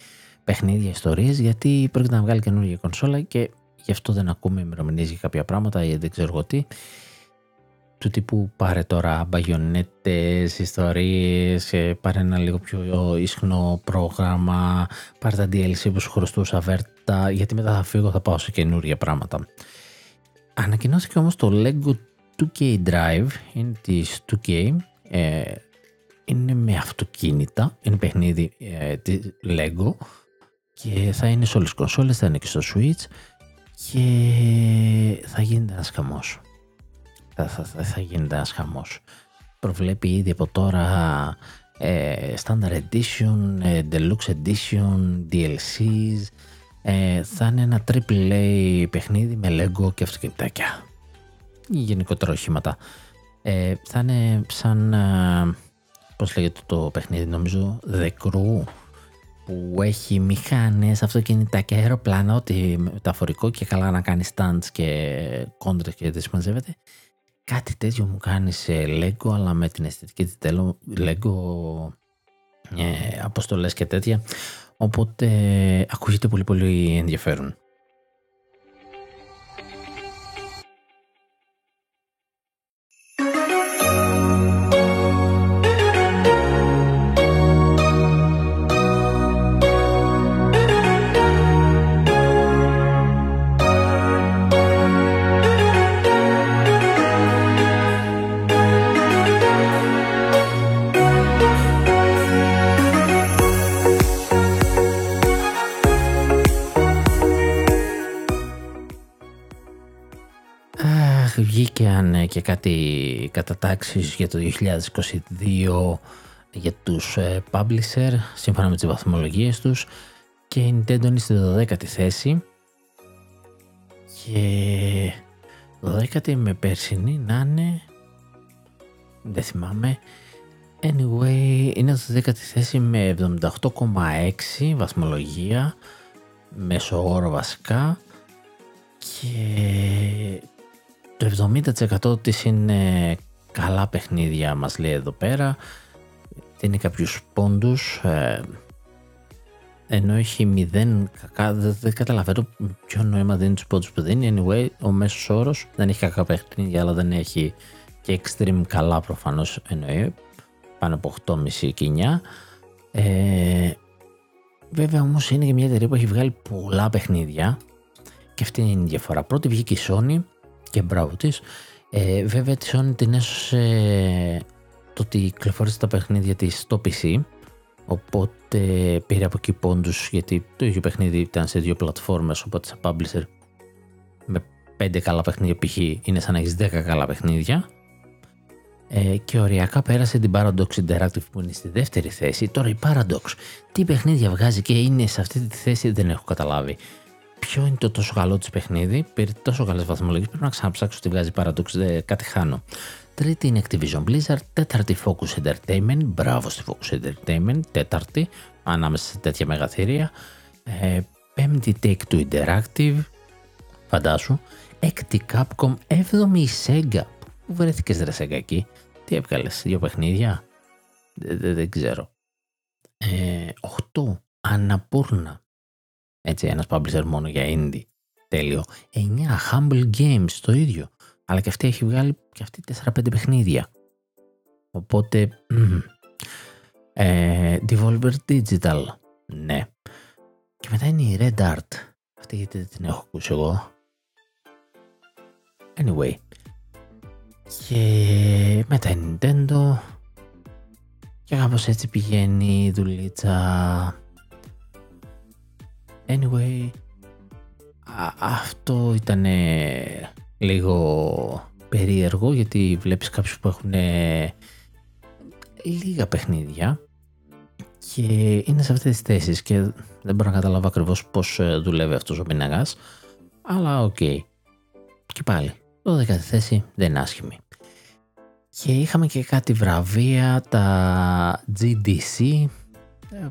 παιχνίδια, ιστορίες, γιατί πρόκειται να βγάλει καινούργια κονσόλα και γι' αυτό δεν ακούμε ημερομηνίες για κάποια πράγματα ή δεν ξέρω εγώ τι. Του τύπου πάρε τώρα μπαγιονέτες, ιστορίες, ε, πάρε ένα λίγο πιο ισχνό πρόγραμμα, πάρε τα DLC που σου χρωστούσα βέρτα, γιατί μετά θα φύγω, θα πάω σε καινούργια πράγματα. Ανακοινώθηκε όμως το Lego 2K Drive, είναι της 2K, ε, είναι με αυτοκίνητα, είναι παιχνίδι ε, της Lego και θα είναι σε όλες τις κονσόλες, θα είναι και στο Switch και θα γίνεται ένας χαμός. Θα, θα, θα, θα γίνεται ένας χαμός. Προβλέπει ήδη από τώρα ε, Standard Edition, ε, Deluxe Edition, DLCs, ε, θα είναι ένα AAA παιχνίδι με Lego και αυτοκινητάκια. Γενικότερα οχήματα. Ε, θα είναι σαν, ε, πώς λέγεται το παιχνίδι νομίζω, The Crew, που έχει μηχάνες, αυτοκινητάκια, αεροπλάνα, ό,τι μεταφορικό και καλά να κάνει stands και κόντρες και δεν συμμαζεύεται. Κάτι τέτοιο μου κάνει σε Lego, αλλά με την αισθητική της Lego ε, αποστολές και τέτοια. Οπότε ακούγεται πολύ πολύ ενδιαφέρον. Κάτι κατατάξεις για το 2022 για τους ε, publisher σύμφωνα με τις βαθμολογίες τους. Και η Nintendo είναι στη 12η θέση. Και 12η με περσινή να είναι δεν θυμάμαι. Anyway είναι στη 10η θέση με 78,6 βαθμολογία μέσω όρο βασικά. Και το 70% της είναι καλά παιχνίδια μας λέει εδώ πέρα είναι κάποιους πόντους ε, ενώ έχει μηδέν κακά, δεν, δεν καταλαβαίνω ποιο νόημα δίνει τους πόντους που δίνει. Anyway, ο μέσος όρος δεν έχει κακά παιχνίδια, αλλά δεν έχει και extreme καλά προφανώς εννοεί, πάνω από 8,5 και 9. Ε, βέβαια όμως είναι και μια εταιρεία που έχει βγάλει πολλά παιχνίδια και αυτή είναι η διαφορά. Πρώτη βγήκε η Sony και μπράβο της. Ε, βέβαια τη Sony την έσωσε το ότι κυκλοφόρησε τα παιχνίδια της στο PC οπότε πήρε από εκεί πόντους γιατί το ίδιο παιχνίδι ήταν σε δύο πλατφόρμες οπότε σε publisher με πέντε καλά παιχνίδια π.χ. είναι σαν να έχεις 10 καλά παιχνίδια ε, και οριακά πέρασε την Paradox Interactive που είναι στη δεύτερη θέση. Τώρα η Paradox, τι παιχνίδια βγάζει και είναι σε αυτή τη θέση δεν έχω καταλάβει. Ποιο είναι το τόσο καλό της παιχνίδι, πήρε τόσο καλέ βαθμολογίε. Πρέπει να ξαναψάξω τι βγάζει Paradox, δεν, κάτι χάνω. Τρίτη είναι Activision Blizzard. Τέταρτη Focus Entertainment. Μπράβο στη Focus Entertainment. Τέταρτη ανάμεσα σε τέτοια μεγαθύρια. Ε, πέμπτη Take Two Interactive. Φαντάσου. Έκτη Capcom. Έβδομη η Sega. Πού βρέθηκες ρε Sega εκεί; Τι έβγαλες. Δύο παιχνίδια; Δεν, ξέρω. Ε, οχτώ. Αναπούρνα. Έτσι ένας publisher μόνο για indie. Τέλειο. 9. Humble Games. Το ίδιο. Αλλά και αυτή έχει βγάλει και αυτή 4-5 παιχνίδια. Οπότε. Ε, Devolver Digital. Ναι. Και μετά είναι η Red Art. Αυτή γιατί δεν την έχω ακούσει εγώ. Anyway. Και μετά η Nintendo. Και κάπως έτσι πηγαίνει η δουλίτσα. Anyway. αυτό ήταν λίγο περίεργο γιατί βλέπεις κάποιους που έχουν λίγα παιχνίδια και είναι σε αυτές τις θέσεις και δεν μπορώ να καταλάβω ακριβώς πώς ε, δουλεύει αυτός ο πίναγας αλλά okay. και πάλι 12η θέση δεν είναι άσχημη και είχαμε και κάτι βραβεία τα GDC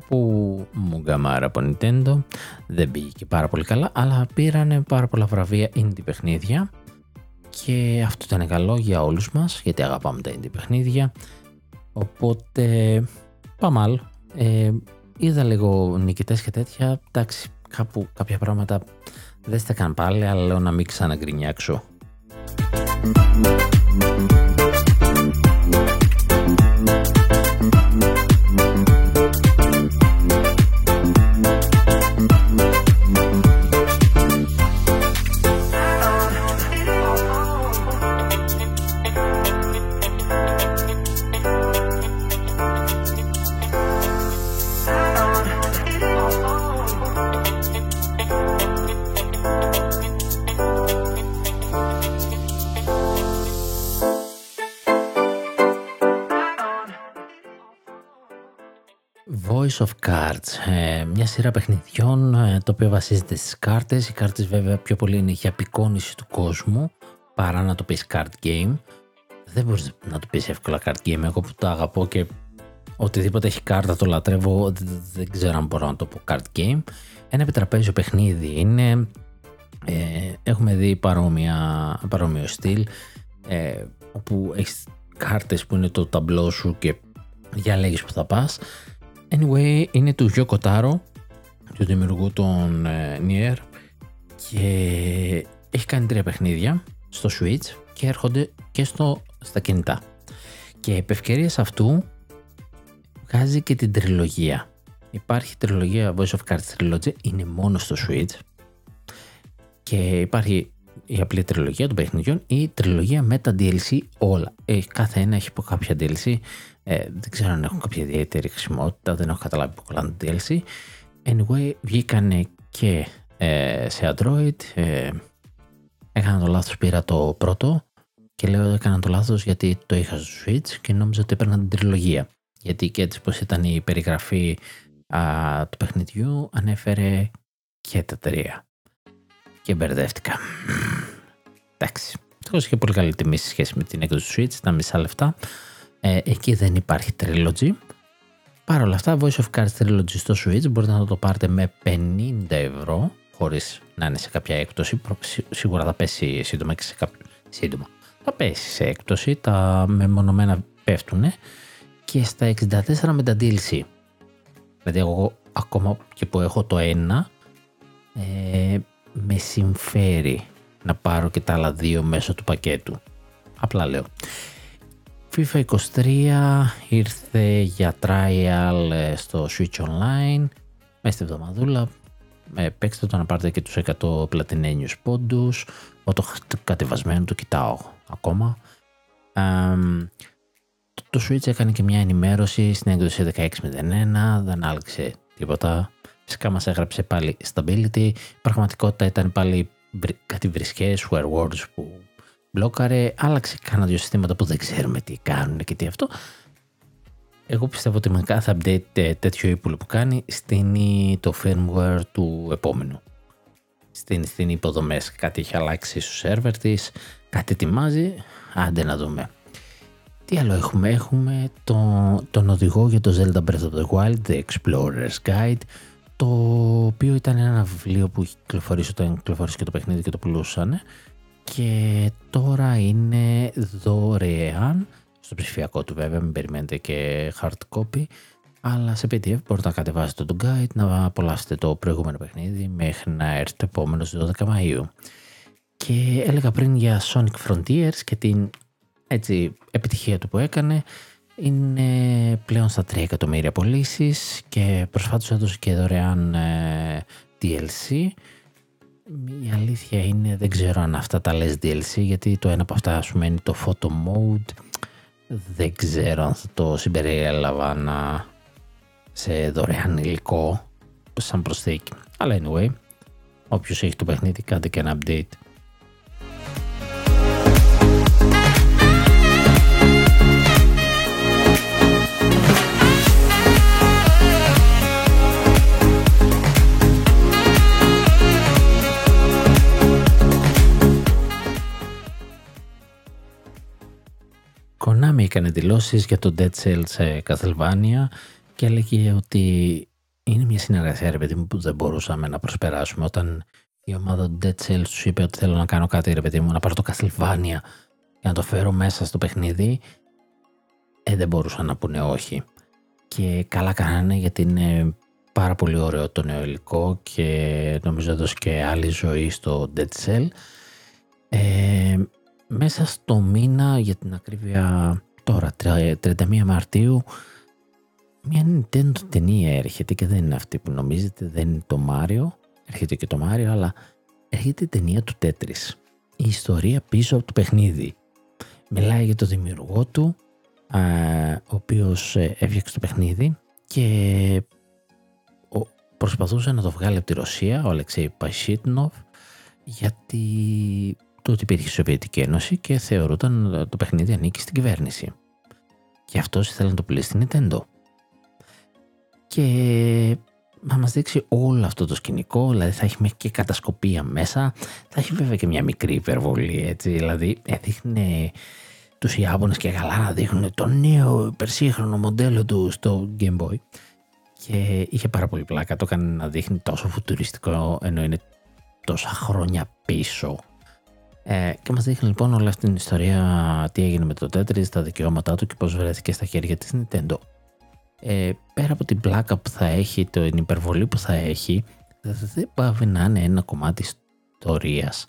που μου γκαμάρα από Nintendo. Δεν πήγε και πάρα πολύ καλά αλλά πήρανε πάρα πολλά βραβεία indie παιχνίδια. Και αυτό ήταν καλό για όλους μας γιατί αγαπάμε τα indie παιχνίδια. Οπότε πάμε άλλο ε, είδα λίγο νικητές και τέτοια. Εντάξει κάπου κάποια πράγματα δεν στέκαν πάλι αλλά λέω να μην ξαναγκρινιάξω of Cards, ε, μια σειρά παιχνιδιών ε, το οποίο βασίζεται στις κάρτες. Οι κάρτες βέβαια πιο πολύ είναι για απεικόνηση του κόσμου παρά να το πεις card game. Δεν μπορείς να το πεις εύκολα card game, εγώ που το αγαπώ και οτιδήποτε έχει κάρτα το λατρεύω, δεν ξέρω αν μπορώ να το πω card game. Ένα επιτραπέζιο παιχνίδι είναι, ε, έχουμε δει παρόμοια, παρόμοιο στυλ, ε, όπου έχεις κάρτες που είναι το ταμπλό σου και διαλέγεις που θα πας. Anyway, είναι του Γιώκο Τάρο, του δημιουργού των ε, Nier και έχει κάνει τρία παιχνίδια στο Switch και έρχονται και στο, στα κινητά. Και επ' αυτού βγάζει και την τριλογία. Υπάρχει τριλογία Voice of Cards Trilogy, είναι μόνο στο Switch και υπάρχει η απλή τριλογία των παιχνιδιών ή η τριλογία με τα DLC όλα. Ε, κάθε ένα έχει από κάποια DLC ε, δεν ξέρω αν έχουν κάποια ιδιαίτερη χρησιμότητα, δεν έχω καταλάβει που κολλάνε το DLC. Anyway, βγήκανε και ε, σε Android. Ε, έκανα το λάθος, πήρα το πρώτο και λέω έκανα το λάθος γιατί το είχα στο Switch και νόμιζα ότι έπαιρνα την τριλογία. Γιατί και έτσι πως ήταν η περιγραφή α, του παιχνιδιού ανέφερε και τα τρία. Και μπερδεύτηκα. Εντάξει. Αυτό είχε πολύ καλή τιμή σε σχέση με την έκδοση του Switch, τα μισά λεφτά. Ε, εκεί δεν υπάρχει Trilogy. Παρ' όλα αυτά, Voice of Cards Trilogy στο Switch μπορείτε να το πάρετε με 50 ευρώ, χωρίς να είναι σε κάποια έκπτωση. Σίγουρα θα πέσει σύντομα και σε κάποιο... Σύντομα. Θα πέσει σε έκπτωση, τα μεμονωμένα πέφτουν και στα 64 με τα DLC. Δηλαδή εγώ ακόμα και που έχω το ένα, ε, με συμφέρει να πάρω και τα άλλα δύο μέσω του πακέτου. Απλά λέω. FIFA 23 ήρθε για trial ε, στο Switch Online μέσα στη εβδομαδούλα. Ε, παίξτε το να πάρετε και τους 100 πλατινένιους πόντους. Ο το κατεβασμένο το κοιτάω ακόμα. το Switch έκανε και μια ενημέρωση στην έκδοση 16.01, δεν άλλαξε τίποτα. Φυσικά μας έγραψε πάλι stability. Η πραγματικότητα ήταν πάλι κάτι βρισκές, swear words που μπλόκαρε, άλλαξε κάνα δύο συστήματα που δεν ξέρουμε τι κάνουν και τι αυτό. Εγώ πιστεύω ότι με κάθε update ε, τέτοιο ύπουλο που κάνει στείνει το firmware του επόμενου. Στείνει, στείνει υποδομές, κάτι έχει αλλάξει στο server της, κάτι ετοιμάζει, άντε να δούμε. Τι άλλο έχουμε, έχουμε το, τον οδηγό για το Zelda Breath of the Wild, The Explorer's Guide, το οποίο ήταν ένα βιβλίο που έχει κυκλοφορήσει όταν κυκλοφορήσει και το παιχνίδι και το πουλούσαν και τώρα είναι δωρεάν στο ψηφιακό του βέβαια, μην περιμένετε και hard copy αλλά σε PDF μπορείτε να κατεβάσετε το guide, να απολαύσετε το προηγούμενο παιχνίδι μέχρι να έρθει το επόμενος στις 12 Μαΐου. Και έλεγα πριν για Sonic Frontiers και την έτσι, επιτυχία του που έκανε. Είναι πλέον στα 3 εκατομμύρια πωλήσεις και προσφάτως έδωσε και δωρεάν ε, DLC η αλήθεια είναι, δεν ξέρω αν αυτά τα λες DLC, γιατί το ένα από αυτά σου μένει το photo mode. Δεν ξέρω αν θα το συμπεριέλαβα να σε δωρεάν υλικό σαν προσθήκη. Αλλά anyway, όποιος έχει το παιχνίδι κάντε και ένα update Konami έκανε δηλώσεις για το Dead Cell σε Castlevania και έλεγε ότι είναι μια συνεργασία ρε παιδί μου που δεν μπορούσαμε να προσπεράσουμε. Όταν η ομάδα Dead Cell τους είπε ότι θέλω να κάνω κάτι ρε παιδί μου να πάρω το Castlevania για να το φέρω μέσα στο παιχνίδι ε, δεν μπορούσαν να πούνε όχι. Και καλά κάνανε γιατί είναι πάρα πολύ ωραίο το νέο υλικό και νομίζω έδωσε και άλλη ζωή στο Dead Cell. Ε, μέσα στο μήνα για την ακρίβεια τώρα 31 Μαρτίου μια Nintendo ταινία έρχεται και δεν είναι αυτή που νομίζετε δεν είναι το Μάριο έρχεται και το Μάριο αλλά έρχεται η ταινία του Τέτρις η ιστορία πίσω από το παιχνίδι. Μιλάει για το δημιουργό του ο οποίος ε, έφτιαξε το παιχνίδι και προσπαθούσε να το βγάλει από τη Ρωσία ο Αλεξέη Πασίτνοφ γιατί το ότι υπήρχε η Σοβιετική Ένωση και θεωρούταν το παιχνίδι ανήκει στην κυβέρνηση. Και αυτό ήθελε να το πουλήσει στην Nintendo. Και να μας δείξει όλο αυτό το σκηνικό, δηλαδή θα έχει και κατασκοπία μέσα, θα έχει βέβαια και μια μικρή υπερβολή έτσι, δηλαδή έδειχνε τους Ιάπωνες και καλά να δείχνουν το νέο υπερσύγχρονο μοντέλο του στο Game Boy και είχε πάρα πολύ πλάκα, το έκανε να δείχνει τόσο φουτουριστικό ενώ είναι τόσα χρόνια πίσω ε, και μας δείχνει λοιπόν όλη αυτή την ιστορία τι έγινε με το Tetris, τα δικαιώματά του και πώς βρέθηκε στα χέρια της Nintendo. Ε, πέρα από την πλάκα που θα έχει, την υπερβολή που θα έχει, δεν πάβει να είναι ένα κομμάτι ιστορίας.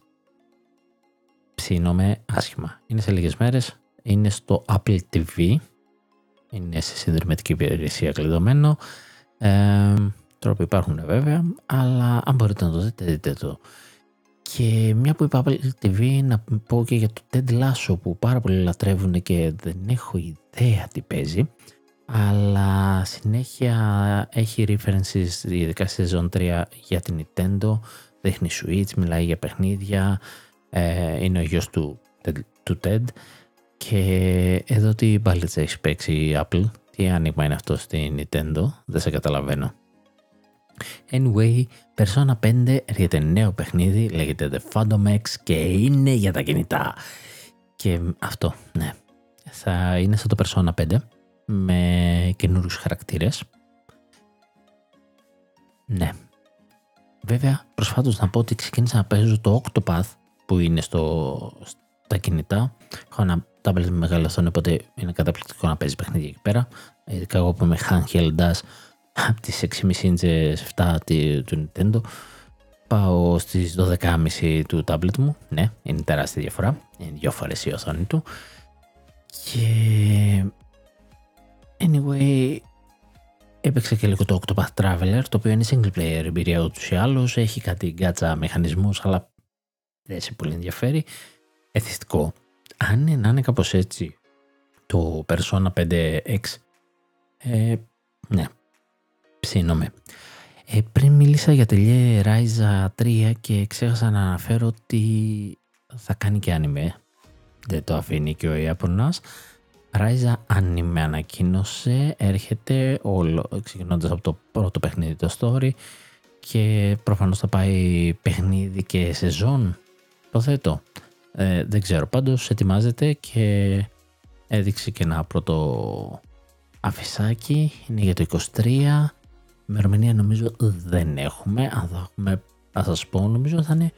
Ψήνομαι άσχημα. Είναι σε λίγες μέρες, είναι στο Apple TV, είναι σε συνδρομητική υπηρεσία κλειδωμένο. Ε, τρόποι υπάρχουν βέβαια, αλλά αν μπορείτε να το δείτε, δείτε το. Και μια που είπα Apple TV να πω και για το Ted Lasso που πάρα πολλοί λατρεύουν και δεν έχω ιδέα τι παίζει αλλά συνέχεια έχει references ειδικά στη σεζόν 3 για την Nintendo δείχνει Switch, μιλάει για παιχνίδια ε, είναι ο γιος του του TED και εδώ τι μπάλιτσα έχει παίξει η Apple, τι άνοιγμα είναι αυτό στη Nintendo, δεν σε καταλαβαίνω. Anyway, Persona 5 έρχεται νέο παιχνίδι, λέγεται The Phantom X και είναι για τα κινητά. Και αυτό, ναι, θα είναι σαν το Persona 5 με καινούριους χαρακτήρες. Ναι. Βέβαια, προσφάτως να πω ότι ξεκίνησα να παίζω το Octopath που είναι στο, στα κινητά. Έχω ένα tablet με μεγάλη οθόνη, οπότε είναι καταπληκτικό να παίζει παιχνίδια εκεί πέρα. Ειδικά εγώ που είμαι handheld από τις 6,5 inches 7 του Nintendo πάω στις 12,5 του tablet μου. Ναι, είναι τεράστια διαφορά. Είναι δύο φορές η οθόνη του. Και anyway, έπαιξε και λίγο το Octopath Traveler, το οποίο είναι single player εμπειρία ούτως ή άλλως. Έχει κάτι γκάτσα μηχανισμούς, αλλά δεν σε πολύ ενδιαφέρει. Εθιστικό. Αν είναι να είναι κάπως έτσι το Persona 5X, ε, ναι, ψήνομαι. Ε, πριν μίλησα για τελειέ Ryza 3 και ξέχασα να αναφέρω ότι θα κάνει και άνιμε. Δεν το αφήνει και ο Ιάπωνας. Ryza Anime ανακοίνωσε, έρχεται όλο, ξεκινώντας από το πρώτο παιχνίδι το story και προφανώς θα πάει παιχνίδι και σεζόν, το θέτω. Ε, δεν ξέρω, πάντως ετοιμάζεται και έδειξε και ένα πρώτο αφισάκι, είναι για το 23, ημερομηνία νομίζω δεν έχουμε, αν θα έχουμε, θα σας πω, νομίζω θα είναι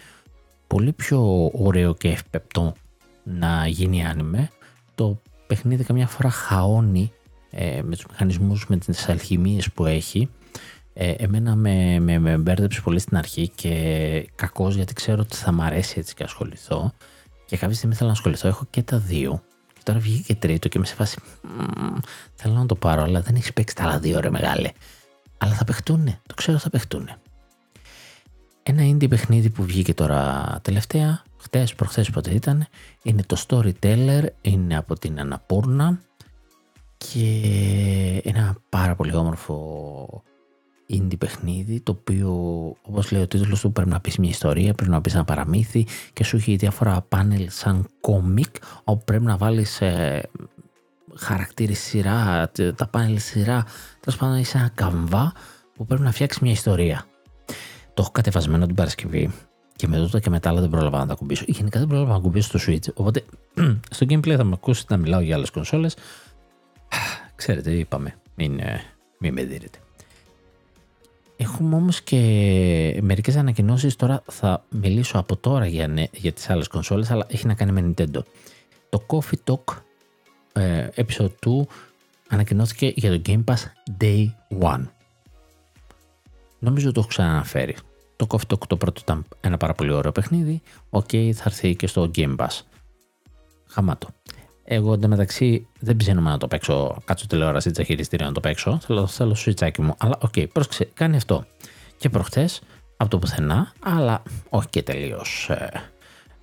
πολύ πιο ωραίο και ευπεπτό να γίνει άνιμε. Το παιχνίδι καμιά φορά χαώνει ε, με τους μηχανισμούς, με τις αλχημίες που έχει. Ε, εμένα με, με, με μπέρδεψε πολύ στην αρχή και κακός γιατί ξέρω ότι θα μ' αρέσει έτσι και ασχοληθώ. Και κάποια στιγμή θέλω να ασχοληθώ, έχω και τα δύο. Και τώρα βγήκε και τρίτο και με σε φάση θέλω να το πάρω, αλλά δεν έχει παίξει τα άλλα δύο ρε μεγάλε. Αλλά θα παιχτούνε, το ξέρω θα παιχτούνε. Ένα indie παιχνίδι που βγήκε τώρα τελευταία, χτες, προχθές πότε ήταν, είναι το Storyteller, είναι από την Αναπούρνα και ένα πάρα πολύ όμορφο indie παιχνίδι το οποίο όπως λέει ο τίτλος του πρέπει να πεις μια ιστορία, πρέπει να πεις ένα παραμύθι και σου έχει διάφορα πάνελ σαν κόμικ όπου πρέπει να βάλεις ε, χαρακτήρες σειρά, τα πάνελ σειρά, τέλος πάντων είσαι ένα καμβά που πρέπει να φτιάξεις μια ιστορία. Το έχω κατεβασμένο την Παρασκευή και με τούτα και μετά αλλά δεν πρόλαβα να τα κουμπίσω. Γενικά δεν πρόλαβα να κουμπίσω στο Switch. Οπότε στο gameplay θα με ακούσετε να μιλάω για άλλες κονσόλες. Ξέρετε, είπαμε. Μην, ε, μην με δίνετε. Έχουμε όμως και μερικές ανακοινώσεις. Τώρα θα μιλήσω από τώρα για, ναι, για τις άλλες κονσόλες, αλλά έχει να κάνει με Nintendo. Το Coffee Talk ε, episode 2 ανακοινώθηκε για το Game Pass Day 1. Νομίζω το έχω ξαναναφέρει. Το Coffee Talk το πρώτο ήταν ένα πάρα πολύ ωραίο παιχνίδι. Okay, θα έρθει και στο Game Pass. Χαμάτο. Εγώ εντωμεταξύ δεν ψήνομαι να το παίξω. Κάτσω τηλεόραση ή χειριστήριο να το παίξω. Θέλω, θέλω σουιτσάκι μου. Αλλά okay, πρόσεξε, κάνει αυτό. Και προχθές από το πουθενά, αλλά όχι και τελείως ε,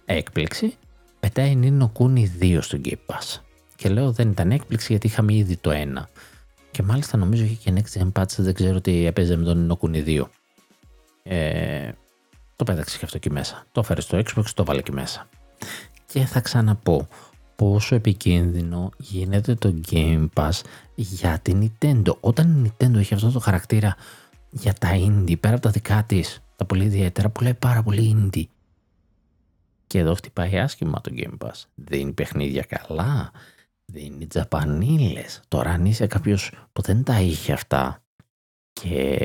έκπληξη, πετάει Ni no Kuni 2 στο Game Pass. Και λέω δεν ήταν έκπληξη γιατί είχαμε ήδη το ένα. Και μάλιστα νομίζω είχε και Next Gen Patch, δεν ξέρω τι έπαιζε με τον Ni no 2. Ε, το πέταξε και αυτό εκεί μέσα. Το έφερε στο Xbox, το βάλε εκεί μέσα. Και θα ξαναπώ πόσο επικίνδυνο γίνεται το Game Pass για την Nintendo. Όταν η Nintendo έχει αυτό το χαρακτήρα για τα indie, πέρα από τα δικά της, τα πολύ ιδιαίτερα, που λέει πάρα πολύ indie. Και εδώ χτυπάει άσχημα το Game Pass. Δίνει παιχνίδια καλά, δίνει τζαπανίλες. Τώρα αν είσαι κάποιος που δεν τα είχε αυτά και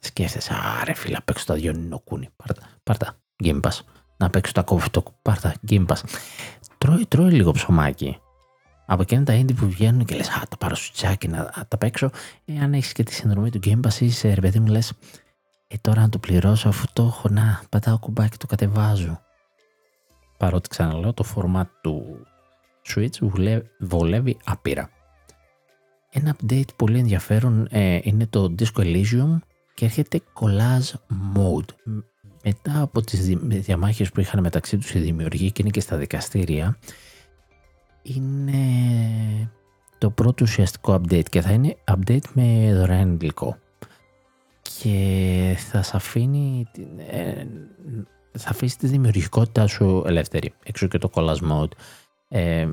σκέφτεσαι, άρε φίλα, παίξω τα δυο νοκούνι, πάρτα, πάρτα, Game Pass. Να παίξω τα το πάρτα, Game Pass. Τρώει, τρώει λίγο ψωμάκι. Από εκείνα τα indie που βγαίνουν και λες, α, τα πάρω σου τσάκι να τα παίξω. Ε, αν έχεις και τη συνδρομή του Game Pass είσαι, ρε παιδί μου, λες, ε, τώρα να το πληρώσω αφού το έχω, να, πατάω κουμπάκι, το κατεβάζω. Παρότι ξαναλέω, το format του Switch βολεύει άπειρα. Ένα update πολύ ενδιαφέρον ε, είναι το Disco Elysium και έρχεται Collage Mode. Μετά από τις διαμάχες που είχαν μεταξύ τους οι δημιουργοί και είναι και στα δικαστήρια, είναι το πρώτο ουσιαστικό update και θα είναι update με δωρεάν υλικό. Και θα σας αφήνει, ε, θα αφήσει τη δημιουργικότητά σου ελεύθερη. Έξω και το collage mode. Ε,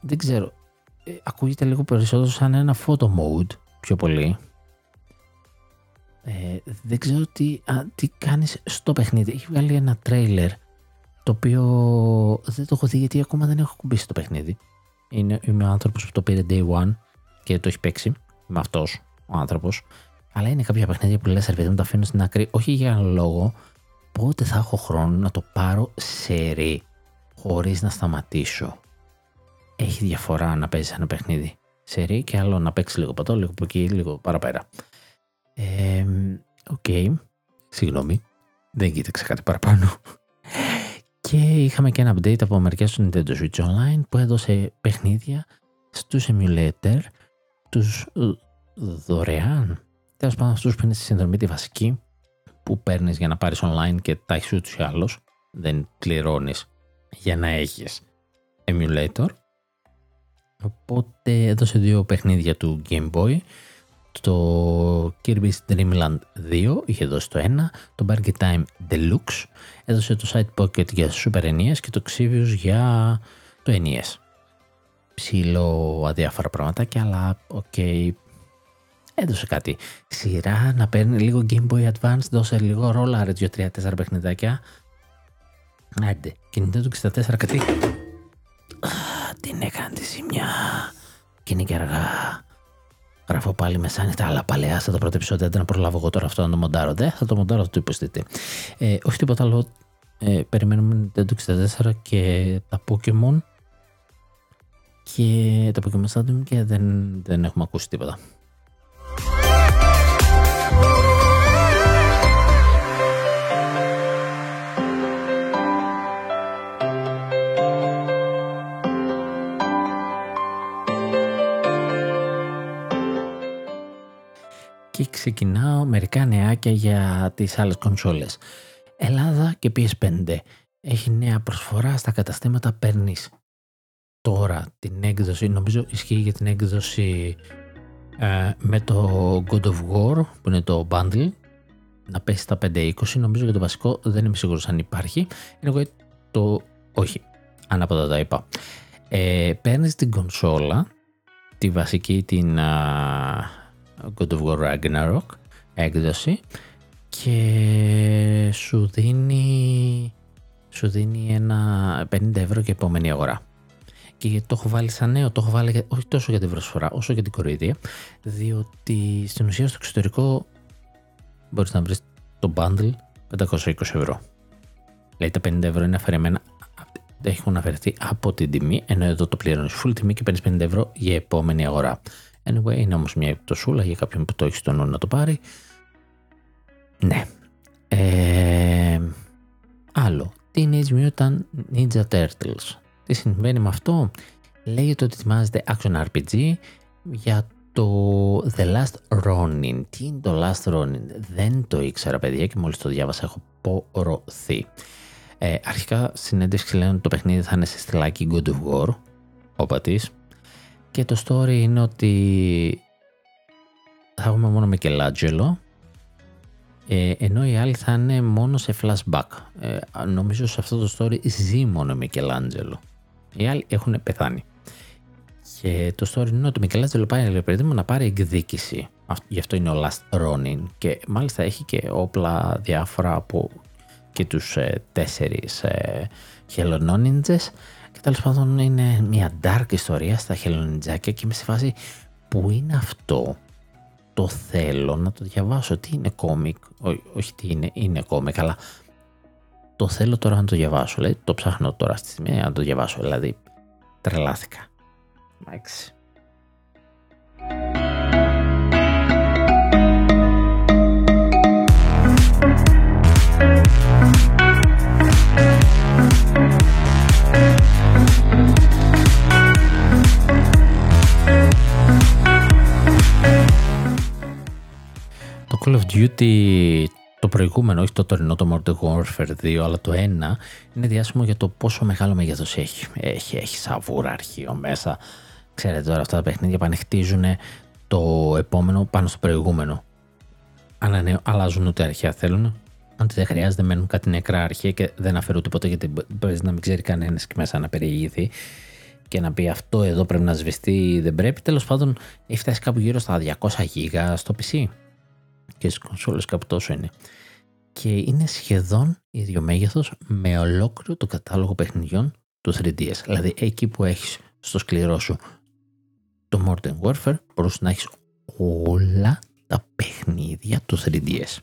δεν ξέρω. Ε, ακούγεται λίγο περισσότερο σαν ένα photo mode πιο πολύ. Ε, δεν ξέρω τι, α, τι κάνεις στο παιχνίδι. Έχει βγάλει ένα τρέιλερ το οποίο δεν το έχω δει γιατί ακόμα δεν έχω κουμπίσει το παιχνίδι. Είναι, είμαι ο άνθρωπος που το πήρε day one και το έχει παίξει. Είμαι αυτός ο άνθρωπος. Αλλά είναι κάποια παιχνίδια που λες ρε παιδί μου τα αφήνω στην άκρη όχι για ένα λόγο πότε θα έχω χρόνο να το πάρω σερί χωρίς να σταματήσω. Έχει διαφορά να παίζεις ένα παιχνίδι σερί και άλλο να παίξεις λίγο από 'δώ, λίγο από εκεί, λίγο παραπέρα. Okay. Συγγνώμη. Δεν κοίταξα κάτι παραπάνω. Και είχαμε και ένα update από μερικές του Nintendo Switch Online που έδωσε παιχνίδια στους emulator, τους ε, δωρεάν. Τέλος πάντων, αυτούς που είναι στη συνδρομή τη βασική που παίρνεις για να πάρεις online και τα έχεις ούτως ή άλλως. Δεν πληρώνεις για να έχεις emulator. Οπότε έδωσε δύο παιχνίδια του Game Boy το Kirby's Dream Land 2 είχε δώσει το 1, το BurgerTime Deluxe έδωσε το Side Pocket για Super NES και το Xevious για το NES. Ψιλοαδιάφορα πραγματάκια, αλλά okay, έδωσε κάτι. Σειρά να παίρνει λίγο Game Boy Advance, δώσε λίγο ρόλα, ρε 2-3-4 παιχνιδάκια. Άντε, κινητό του 64 κάτι. την έκανε τη ζημιά. Και είναι και αργά. Γράφω πάλι μεσάνυχτα, αλλά παλαιά στα το πρώτο επεισόδιο. Δεν να προλάβω εγώ τώρα αυτό να το μοντάρω. Δεν θα το μοντάρω, θα το υποστείτε. Ε, όχι τίποτα άλλο. Ε, περιμένουμε το 64 και τα Pokemon. Και τα Pokemon Stadium και δεν, δεν έχουμε ακούσει τίποτα. Και ξεκινάω μερικά νεάκια για τις άλλες κονσόλες. Ελλάδα και PS5 έχει νέα προσφορά στα καταστήματα παίρνεις τώρα την έκδοση, νομίζω ισχύει για την έκδοση ε, με το God of War που είναι το bundle να πέσει στα 520 νομίζω για το βασικό δεν είμαι σίγουρος αν υπάρχει. Εγώ το όχι ανάποδα τα είπα. Ε, παίρνεις την κονσόλα τη βασική την God of War Ragnarok έκδοση και σου δίνει, σου δίνει ένα 50 ευρώ και επόμενη αγορά. Και το έχω βάλει σαν νέο, το έχω βάλει όχι τόσο για την προσφορά όσο για την κοροϊδία, διότι στην ουσία στο εξωτερικό μπορείς να βρεις το bundle 520 ευρώ. Δηλαδή τα 50 ευρώ είναι αφαιρεμένα, έχουν αφαιρεθεί από την τιμή, ενώ εδώ το πληρώνεις full τιμή και παίρνεις 50 ευρώ για επόμενη αγορά. Anyway, είναι όμως μια επιπτωσούλα για κάποιον που το έχει στο νου να το πάρει. Ναι. Ε, άλλο. Teenage Mutant Ninja Turtles. Τι συμβαίνει με αυτό; Λέγεται ότι ετοιμάζεται action RPG για το The Last Ronin. Τι είναι το Last Ronin; Δεν το ήξερα παιδιά και μόλις το διάβασα έχω πορωθεί. Ε, αρχικά συνέντευξη λένε ότι το παιχνίδι θα είναι σε στυλάκι God of War. Όπα της, και το story είναι ότι θα έχουμε μόνο Μικελάντζελο ε, ενώ οι άλλοι θα είναι μόνο σε flashback. Ε, νομίζω σε αυτό το story ζει μόνο Μικελάντζελο. Οι άλλοι έχουν πεθάνει. Και το story είναι ότι ο Μικελάντζελο πάει λέει, παιδί μου, να πάρει εκδίκηση. Γι' αυτό είναι ο Last Ronin. Και μάλιστα έχει και όπλα διάφορα από και τους ε, τέσσερις ε, και τέλος πάντων είναι μια dark ιστορία στα χελονιτζάκια και είμαι σε φάση που είναι αυτό; Το θέλω να το διαβάσω. Τι είναι κόμικ, όχι τι είναι, είναι κόμικ, αλλά το θέλω τώρα να το διαβάσω. Δηλαδή το ψάχνω τώρα στη στιγμή να το διαβάσω. Δηλαδή τρελάθηκα. Εντάξει. Call of Duty το προηγούμενο, όχι το τωρινό, το Modern Warfare 2, αλλά το 1, είναι διάσημο για το πόσο μεγάλο μέγεθος έχει. Έχει, έχει σαβούρα αρχείο μέσα. Ξέρετε τώρα αυτά τα παιχνίδια πανεχτίζουν το επόμενο πάνω στο προηγούμενο. Ανανέω, αλλάζουν ούτε αρχαία θέλουν. ότι δεν χρειάζεται μένουν κάτι νεκρά αρχεία και δεν αφαιρούν τίποτα γιατί μπορείς να μην ξέρει κανένας και μέσα να περιηγηθεί και να πει αυτό εδώ πρέπει να σβηστεί δεν πρέπει. Τέλος πάντων έχει φτάσει κάπου γύρω στα 200 γίγα στο PC και στις κονσόλες κάπου τόσο είναι. Και είναι σχεδόν ίδιο μέγεθος με ολόκληρο το κατάλογο παιχνιδιών του 3DS. Δηλαδή εκεί που έχεις στο σκληρό σου το Modern Warfare μπορούσε να έχεις όλα τα παιχνίδια του 3DS.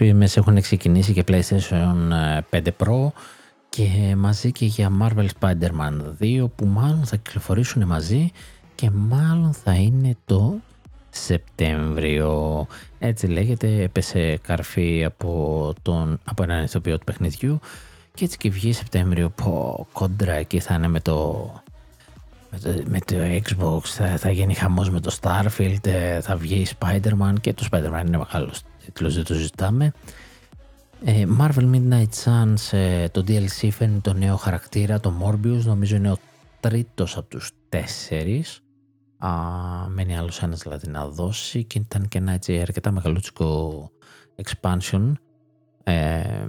Φήμες έχουν ξεκινήσει και PlayStation 5 ε, Pro και μαζί και για Marvel Spider-Man 2 που μάλλον θα κυκλοφορήσουν μαζί και μάλλον θα είναι το Σεπτέμβριο. Έτσι λέγεται, έπεσε καρφί από, τον, από έναν ηθοποιό του παιχνιδιού και έτσι και βγει Σεπτέμβριο που κόντρα εκεί θα είναι με το, με το, με το Xbox, θα, θα γίνει χαμός με το Starfield, ε, θα βγει Spider-Man και το Spider-Man είναι μεγάλος τίτλος, δεν το ζητάμε. Ε, Marvel Midnight Suns, ε, το DLC φέρνει το νέο χαρακτήρα, το Morbius, νομίζω είναι ο τρίτος από τους τέσσερις. Α, μένει άλλος ένας δηλαδή να δώσει και ήταν και ένα έτσι αρκετά μεγαλούτσικο expansion. Ε,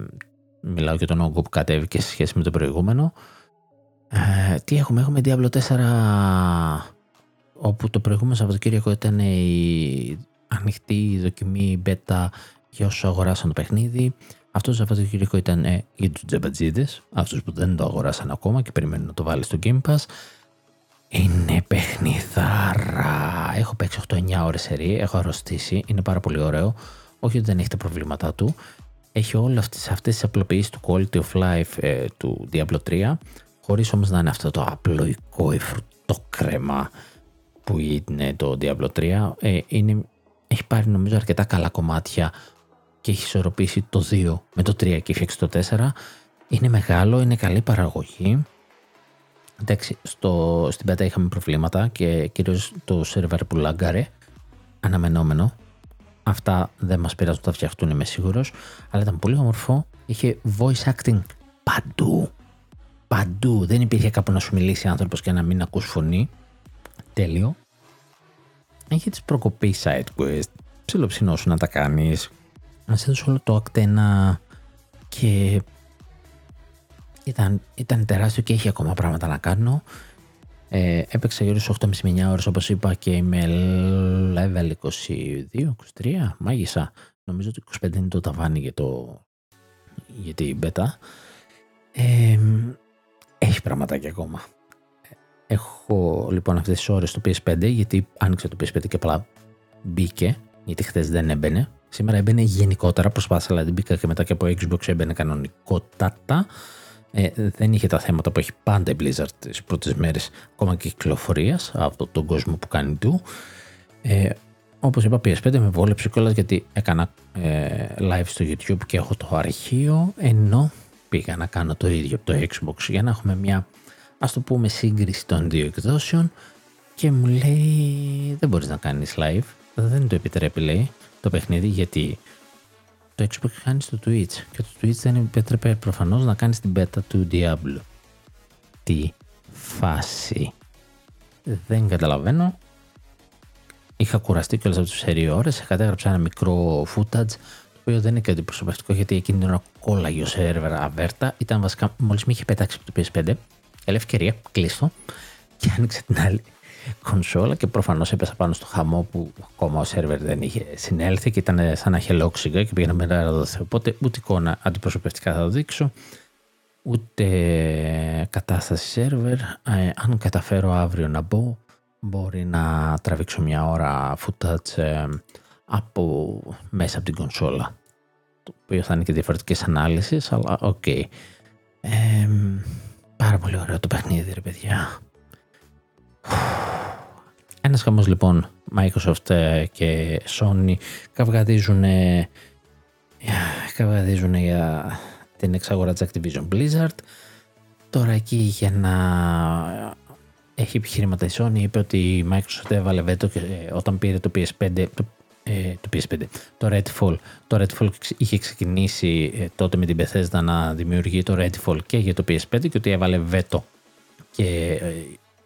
μιλάω για τον όγκο που κατέβηκε σε σχέση με το προηγούμενο. Ε, τι έχουμε, έχουμε Diablo 4 όπου το προηγούμενο Σαββατοκύριακο ήταν η ανοιχτή δοκιμή beta για όσους αγοράσαν το παιχνίδι. Αυτός το Σαββατοκύριακο ήταν ε, για τους τζεμπατζίδες, αυτούς που δεν το αγοράσαν ακόμα και περιμένουν να το βάλει στο Game Pass. Είναι παιχνιδάρα. Έχω παίξει 8-9 ώρες σερή, έχω αρρωστήσει, είναι πάρα πολύ ωραίο. Όχι ότι δεν έχει τα προβλήματά του. Έχει όλες αυτές τις απλοποιήσεις του quality of life ε, του Diablo 3, χωρίς όμως να είναι αυτό το απλοϊκό ή φρουτό κρέμα που είναι το Diablo 3. Ε, είναι έχει πάρει νομίζω αρκετά καλά κομμάτια και έχει ισορροπήσει το 2 με το 3 και έχει το 4. Είναι μεγάλο, είναι καλή παραγωγή. Εντάξει, στο, στην πέτα είχαμε προβλήματα και κυρίως το σερβερ που λάγκαρε, αναμενόμενο. Αυτά δεν μας πειράζουν, θα φτιαχτούν είμαι σίγουρος. Αλλά ήταν πολύ όμορφο, είχε voice acting παντού. Παντού, δεν υπήρχε κάπου να σου μιλήσει άνθρωπος και να μην ακούς φωνή. Τέλειο έχει τις προκοπή side quest, ψιλοψινώσου να τα κάνεις. Να έδωσε όλο το ακτένα και ήταν, ήταν τεράστιο και έχει ακόμα πράγματα να κάνω. Ε, έπαιξα γύρω στις 8.30 με 9 ώρες όπως είπα και είμαι level 22, 23, μάγισσα. Νομίζω ότι 25 είναι το ταβάνι για, το, για την beta. Ε, έχει πραγματάκια ακόμα. Έχω λοιπόν αυτές τις ώρες το PS5 γιατί άνοιξε το PS5 και απλά μπήκε γιατί χθες δεν έμπαινε. Σήμερα έμπαινε γενικότερα, προσπάθησα αλλά δεν μπήκα και μετά και από Xbox έμπαινε κανονικότατα. Ε, δεν είχε τα θέματα που έχει πάντα η Blizzard τις πρώτες μέρες ακόμα και κυκλοφορίας από τον κόσμο που κάνει του. Ε, όπως είπα PS5 με βόλεψε κιόλας γιατί έκανα ε, live στο YouTube και έχω το αρχείο ενώ πήγα να κάνω το ίδιο από το Xbox για να έχουμε μια ας το πούμε σύγκριση των δύο εκδόσεων και μου λέει δεν μπορείς να κάνεις live, δεν το επιτρέπει λέει το παιχνίδι γιατί το Xbox κάνει στο Twitch και το Twitch δεν επιτρέπει προφανώς να κάνεις την beta του Diablo. Τι φάση. Δεν καταλαβαίνω. Είχα κουραστεί κιόλας από τις σερί ώρες, κατέγραψα ένα μικρό footage το οποίο δεν είναι και αντιπροσωπευτικό γιατί εκείνη την ώρα κόλλαγε ο σερβερ αβέρτα. Ήταν βασικά μόλις με είχε πετάξει από το PS5 Ελευθερία, κλείστο και άνοιξε την άλλη κονσόλα και προφανώς έπεσα πάνω στο χαμό που ακόμα ο σερβερ δεν είχε συνέλθει και ήταν σαν να είχε λόξιγα και πήγαινα μετά να δοθεί. Οπότε ούτε εικόνα αντιπροσωπευτικά θα το δείξω, ούτε κατάσταση σερβερ. Ε, αν καταφέρω αύριο να μπω, μπορεί να τραβήξω μια ώρα footage ε, από μέσα από την κονσόλα. Το οποίο θα είναι και διαφορετικές αναλύσεις, αλλά okay. Ε, Πάρα πολύ ωραίο το παιχνίδι, ρε παιδιά. Ένας χαμός λοιπόν Microsoft ε, και Sony καυγαδίζουν, καυγαδίζουν για την εξαγορά της Activision Blizzard. Τώρα εκεί για να έχει επιχειρήματα η Sony είπε ότι η Microsoft έβαλε βέτο και όταν πήρε το PS5 το, ε, το PS5 το Redfall. Το Redfall είχε ξεκινήσει ε, τότε με την Bethesda να δημιουργεί το Redfall και για το PS5 και ότι έβαλε βέτο. Και ε,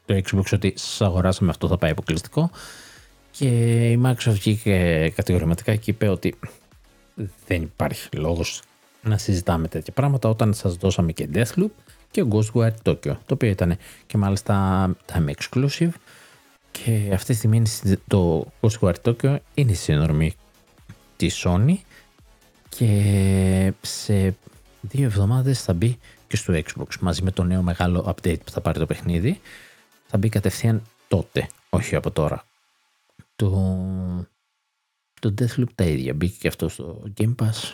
το Xbox ότι σας αγοράσαμε αυτό θα πάει αποκλειστικό και η Microsoft βγήκε κατηγορηματικά και είπε ότι δεν υπάρχει λόγος να συζητάμε τέτοια πράγματα όταν σας δώσαμε και Deathloop και Ghostwire Tokyo το οποίο ήταν και μάλιστα time exclusive και αυτή τη στιγμή το Ghostwire Tokyo είναι η συνορμή της Sony και σε δύο εβδομάδες θα μπει και στο Xbox μαζί με το νέο μεγάλο update που θα πάρει το παιχνίδι θα μπει κατευθείαν τότε, όχι από τώρα. Το, το Deathloop τα ίδια μπήκε και αυτό στο Game Pass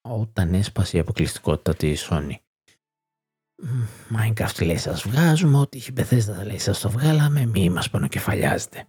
όταν έσπασε η αποκλειστικότητα της Sony. Minecraft λέει σας βγάζουμε, ό,τι είχε Bethesda λέει σας το βγάλαμε, μη μας πονοκεφαλιάζετε.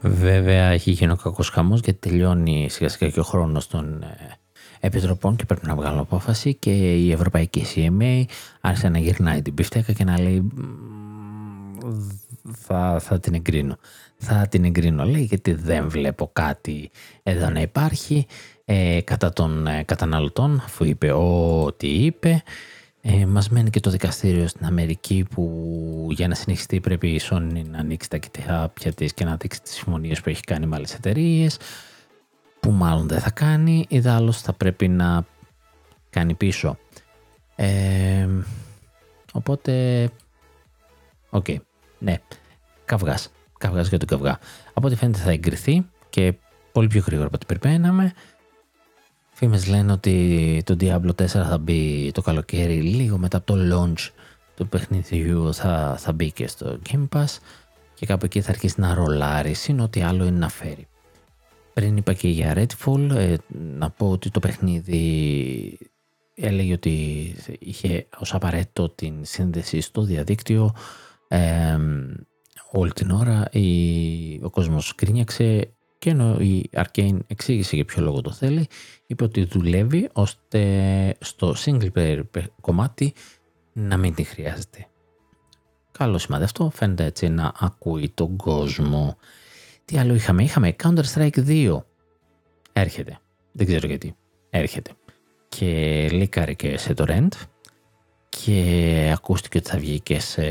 Βέβαια έχει γίνει ο κακός χαμός γιατί τελειώνει σιγά σιγά και ο χρόνος των ε, επιτροπών και πρέπει να βγάλω απόφαση και η Ευρωπαϊκή CMA άρχισε να γυρνάει την πιφτέκα και να λέει θα, θα την εγκρίνω. Θα την εγκρίνω λέει γιατί δεν βλέπω κάτι εδώ να υπάρχει ε, κατά των ε, καταναλωτών αφού είπε ό,τι είπε ε, μας μένει και το δικαστήριο στην Αμερική που για να συνεχιστεί πρέπει η Sony να ανοίξει τα κοιτάπια της και να δείξει τις συμφωνίες που έχει κάνει με άλλες εταιρείες, που μάλλον δεν θα κάνει, ειδάλλως θα πρέπει να κάνει πίσω. Ε, οπότε, okay, ναι, καυγάς, καυγάς για τον καυγά. Από ό,τι φαίνεται θα εγκριθεί και πολύ πιο γρήγορα από ό,τι περιμέναμε. Φήμες λένε ότι το Diablo 4 θα μπει το καλοκαίρι λίγο μετά από το launch του παιχνιδιού θα, θα μπει και στο Game Pass και κάπου εκεί θα αρχίσει να ρολάρει. Συν ό,τι άλλο είναι να φέρει. Πριν είπα και για Redfall, ε, να πω ότι το παιχνίδι έλεγε ότι είχε ως απαραίτητο την σύνδεση στο διαδίκτυο. Ε, όλη την ώρα η, ο κόσμος κρίνιαξε και ενώ η Arcane εξήγησε για ποιο λόγο το θέλει, είπε ότι δουλεύει ώστε στο single player κομμάτι να μην τη χρειάζεται. Καλό σημάδι αυτό, φαίνεται έτσι να ακούει τον κόσμο. Τι άλλο είχαμε, είχαμε Counter-Strike 2. Έρχεται, δεν ξέρω γιατί, έρχεται. Και λίκαρε και σε το rent και ακούστηκε ότι θα βγει και σε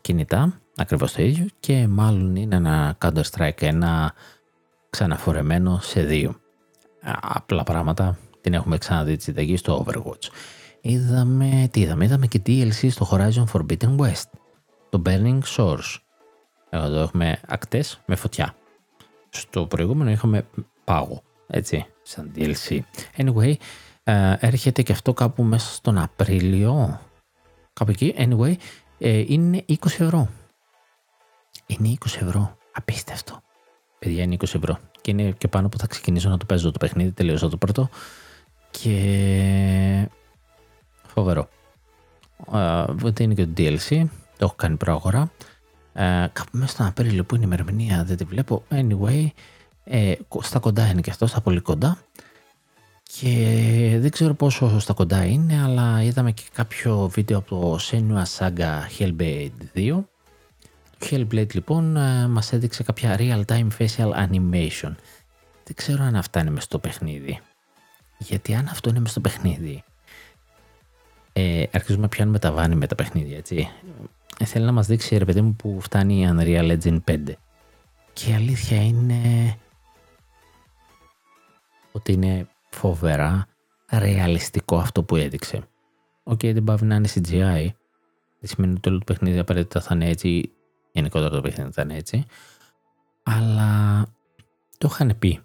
κινητά, ακριβώς το ίδιο και μάλλον είναι ένα Counter-Strike ένα ξαναφορεμένο σε δύο. Απλά πράγματα την έχουμε ξαναδεί της συνταγή στο Overwatch. Είδαμε, τι είδαμε, είδαμε και DLC στο Horizon Forbidden West. Το Burning Source. Εδώ έχουμε ακτές με φωτιά. Στο προηγούμενο είχαμε πάγο, έτσι, σαν DLC. Anyway, ε, έρχεται και αυτό κάπου μέσα στον Απρίλιο. Κάπου εκεί, anyway, ε, είναι 20 ευρώ. Είναι 20 ευρώ. Απίστευτο. Παιδιά είναι 20 ευρώ. Και είναι και πάνω που θα ξεκινήσω να το παίζω το παιχνίδι. Τελείωσα το πρώτο. Και φοβερό. Uh, είναι και το DLC. Το έχω κάνει προαγορά. Uh, κάπου μέσα στον Απρίλιο που είναι η ημερομηνία δεν τη βλέπω. Anyway, ε, στα κοντά είναι και αυτό, στα πολύ κοντά. Και δεν ξέρω πόσο στα κοντά είναι, αλλά είδαμε και κάποιο βίντεο από το Senua Saga Hellblade 2 Hellblade λοιπόν ε, μας έδειξε κάποια real-time facial animation. Δεν ξέρω αν αυτά είναι μες στο παιχνίδι. Γιατί αν αυτό είναι μες στο παιχνίδι, ε, αρχίζουμε να πιάνουμε τα βάνη με τα παιχνίδια, έτσι. Ε, θέλει να μας δείξει, ρε παιδί μου, που φτάνει η Unreal Engine 5. Και η αλήθεια είναι ότι είναι φοβερά ρεαλιστικό αυτό που έδειξε. Okay, δεν παύει να είναι CGI. Δεν σημαίνει ότι όλο το παιχνίδι απαραίτητα θα είναι έτσι γενικότερα το παιχνίδι ήταν έτσι. Αλλά το είχαν πει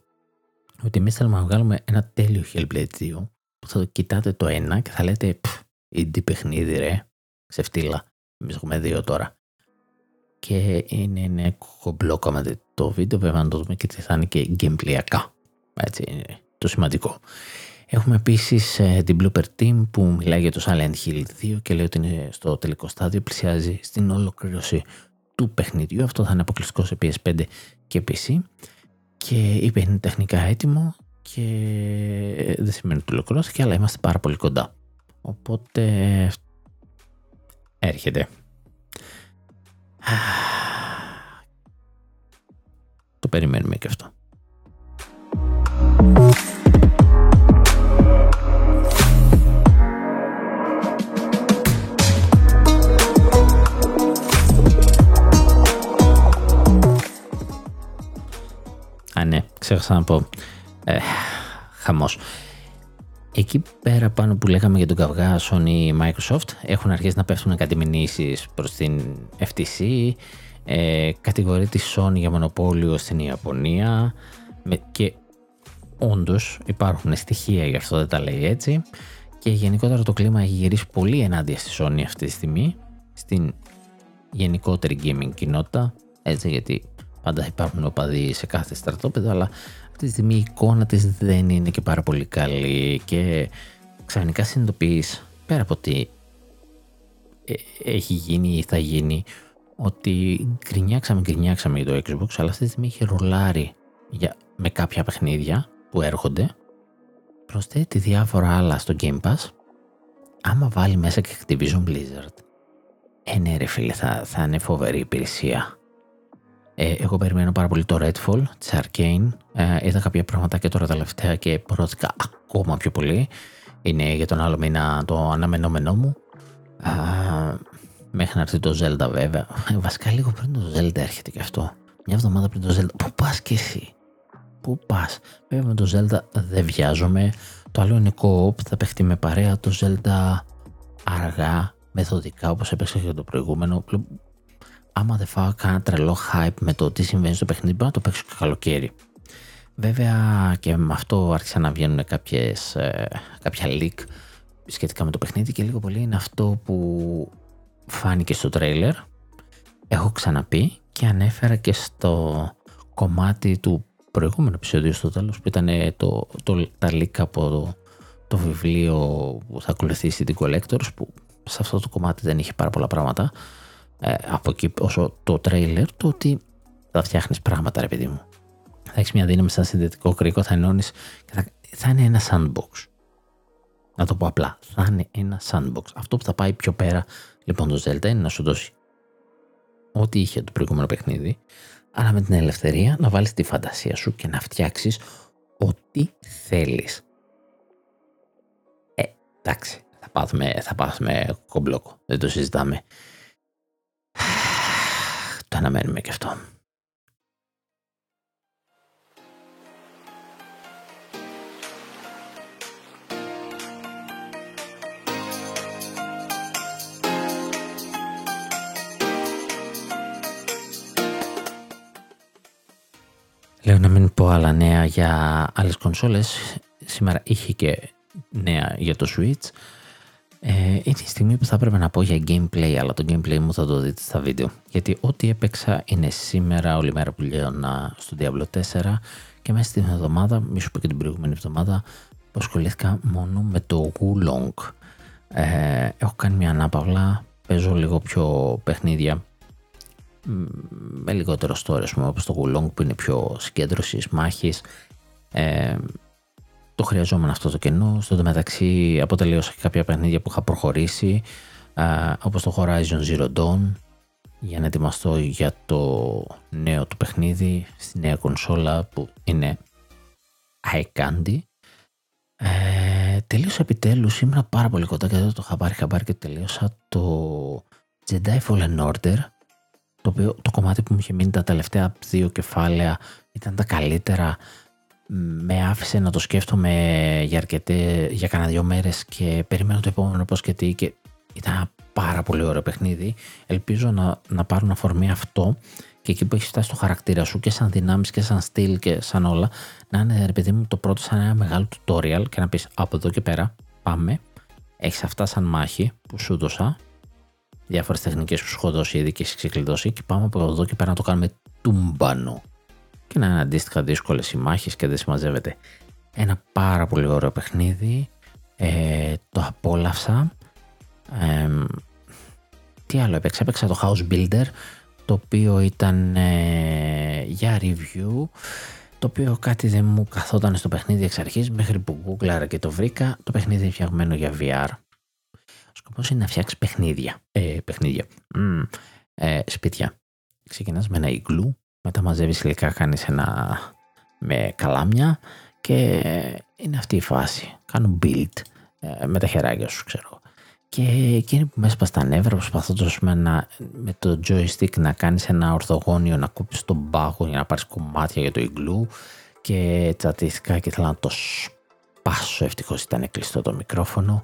ότι εμείς θέλουμε να βγάλουμε ένα τέλειο Hellblade 2 που θα κοιτάτε το ένα και θα λέτε indie παιχνίδι ρε, ξεφτίλα. Εμείς έχουμε δύο τώρα. Και είναι, είναι κομπλό το βίντεο, βέβαια να το δούμε και τι θα είναι και gameplay ακά. Έτσι είναι το σημαντικό. Έχουμε επίσης ε, την Blooper Team που μιλάει για το Silent Hill 2 και λέει ότι είναι στο τελικό στάδιο, πλησιάζει στην ολοκλήρωση του παιχνιδιού. Αυτό θα είναι αποκλειστικό σε PS5 και PC. Και είπε είναι τεχνικά έτοιμο και δεν σημαίνει ότι ολοκληρώθηκε, αλλά είμαστε πάρα πολύ κοντά. Οπότε έρχεται. Το περιμένουμε και αυτό. Ξέχασα να πω. Ε, χαμός. Εκεί πέρα πάνω που λέγαμε για τον καυγά Sony Microsoft έχουν αρχίσει να πέφτουν κάτι μηνύσεις προς την FTC ε, κατηγορεί τη Sony για μονοπόλιο στην Ιαπωνία και όντως υπάρχουν στοιχεία γι' αυτό δεν τα λέει έτσι και γενικότερα το κλίμα έχει γυρίσει πολύ ενάντια στη Sony αυτή τη στιγμή στην γενικότερη gaming κοινότητα έτσι γιατί πάντα υπάρχουν οπαδοί σε κάθε στρατόπεδο αλλά αυτή τη στιγμή η εικόνα της δεν είναι και πάρα πολύ καλή και ξαφνικά συνειδητοποιείς πέρα από ότι ε, έχει γίνει ή θα γίνει ότι γκρινιάξαμε γκρινιάξαμε για το Xbox αλλά αυτή τη στιγμή έχει ρολάρει για, με κάποια παιχνίδια που έρχονται. Προσθέτει διάφορα άλλα στο Game Pass. Άμα βάλει μέσα και Activision Blizzard ε ναι ρε φίλε θα, θα είναι φοβερή υπηρεσία ε, εγώ περιμένω πάρα πολύ το Redfall της Arcane. Ε, είδα κάποια πράγματα και τώρα τελευταία και πρότεικα ακόμα πιο πολύ. Είναι για τον άλλο μήνα το αναμενόμενό μου. Ε, μέχρι να έρθει το Zelda βέβαια. Ε, βασικά λίγο πριν το Zelda έρχεται και αυτό. Μια εβδομάδα πριν το Zelda. Πού πας κι εσύ; Πού πας; Βέβαια με το Zelda δεν βιάζομαι. Το άλλο είναι co-op. Θα παιχτεί με παρέα το Zelda αργά, μεθοδικά όπως έπαιξε και το προηγούμενο άμα δεν φάω κανένα τρελό hype με το τι συμβαίνει στο παιχνίδι, μπορώ να το παίξω και καλοκαίρι. Βέβαια και με αυτό άρχισαν να βγαίνουν κάποιες, ε, κάποια leak σχετικά με το παιχνίδι και λίγο πολύ είναι αυτό που φάνηκε στο τρέιλερ. Έχω ξαναπεί και ανέφερα και στο κομμάτι του προηγούμενου επεισοδίου στο τέλος που ήταν το, το, τα leak από το, το βιβλίο που θα ακολουθήσει την Collectors που σε αυτό το κομμάτι δεν είχε πάρα πολλά πράγματα ε, από εκεί όσο το τρέιλερ το ότι θα φτιάχνεις πράγματα ρε παιδί μου. Θα έχεις μια δύναμη σαν συνδετικό κρίκο, θα ενώνεις και θα, θα είναι ένα sandbox. Να το πω απλά. Θα είναι ένα sandbox. Αυτό που θα πάει πιο πέρα λοιπόν το Zelda είναι να σου δώσει ό,τι είχε το προηγούμενο παιχνίδι, αλλά με την ελευθερία να βάλεις τη φαντασία σου και να φτιάξεις ό,τι θέλεις. Ε, εντάξει, θα πάθουμε, θα πάθουμε κομπλόκο, δεν το συζητάμε. Το αναμένουμε και αυτό. Λέω να μην πω άλλα νέα για άλλες κονσόλες. Σήμερα είχε και νέα για το Switch. Ε, είναι η στιγμή που θα έπρεπε να πω για gameplay, αλλά το gameplay μου θα το δείτε στα βίντεο. Γιατί ό,τι έπαιξα είναι σήμερα, όλη μέρα που λέω στο Diablo 4 και μέσα στην εβδομάδα, μη σου πω και την προηγούμενη εβδομάδα, που ασχολήθηκα μόνο με το Wulong. Ε, έχω κάνει μια ανάπαυλα, παίζω λίγο πιο παιχνίδια με λιγότερο story, όπως το Wulong που είναι πιο συγκέντρωσης, μάχης. Ε, το χρειαζόμουν αυτό το κενό. Στο μεταξύ αποτελείωσα και κάποια παιχνίδια που είχα προχωρήσει όπως το Horizon Zero Dawn για να ετοιμαστώ για το νέο του παιχνίδι στη νέα κονσόλα που είναι high candy. Ε, τελείωσα επιτέλους, ήμουν πάρα πολύ κοντά και δεν το είχα πάρει χαμπάρι και τελείωσα το Jedi Fallen Order το, οποίο, το κομμάτι που μου είχε μείνει τα τελευταία δύο κεφάλαια ήταν τα καλύτερα με άφησε να το σκέφτομαι για, αρκετέ, για κανένα δύο μέρες και περιμένω το επόμενο πώς και τι και ήταν πάρα πολύ ωραίο παιχνίδι. Ελπίζω να, να πάρουν αφορμή αυτό και εκεί που έχεις φτάσει το χαρακτήρα σου και σαν δυνάμεις και σαν στυλ και σαν όλα να είναι ρε παιδί μου το πρώτο σαν ένα μεγάλο tutorial και να πεις από εδώ και πέρα πάμε έχεις αυτά σαν μάχη που σου δώσα διάφορες τεχνικές που σου έχω δώσει ήδη και έχεις ξεκλειδώσει και πάμε από εδώ και πέρα να το κάνουμε τούμπανο και να είναι αντίστοιχα δύσκολες οι μάχες και δεν συμμαζεύεται. Ένα πάρα πολύ ωραίο παιχνίδι, ε, το απόλαυσα. Ε, τι άλλο έπαιξα, έπαιξα το House Builder, το οποίο ήταν ε, για review, το οποίο κάτι δεν μου καθόταν στο παιχνίδι εξ αρχής, μέχρι που γκούγκλαρα και το βρήκα, το παιχνίδι είναι φτιαγμένο για VR. Ο σκοπός είναι να φτιάξεις παιχνίδια, ε, παιχνίδια, mm, ε, σπίτια. Ξεκινάς με ένα ιγκλού, μετά μαζεύεις υλικά, κάνεις ένα με καλάμια και είναι αυτή η φάση. Κάνω build ε, με τα χεράκια σου, ξέρω. Και εκείνη που μέσα στα νεύρα προσπαθώντας με, με το joystick να κάνεις ένα ορθογώνιο, να κόψεις τον πάγο για να πάρεις κομμάτια για το ιγκλού και τσατίστηκα και ήθελα να το σπάσω, ευτυχώς ήταν κλειστό το μικρόφωνο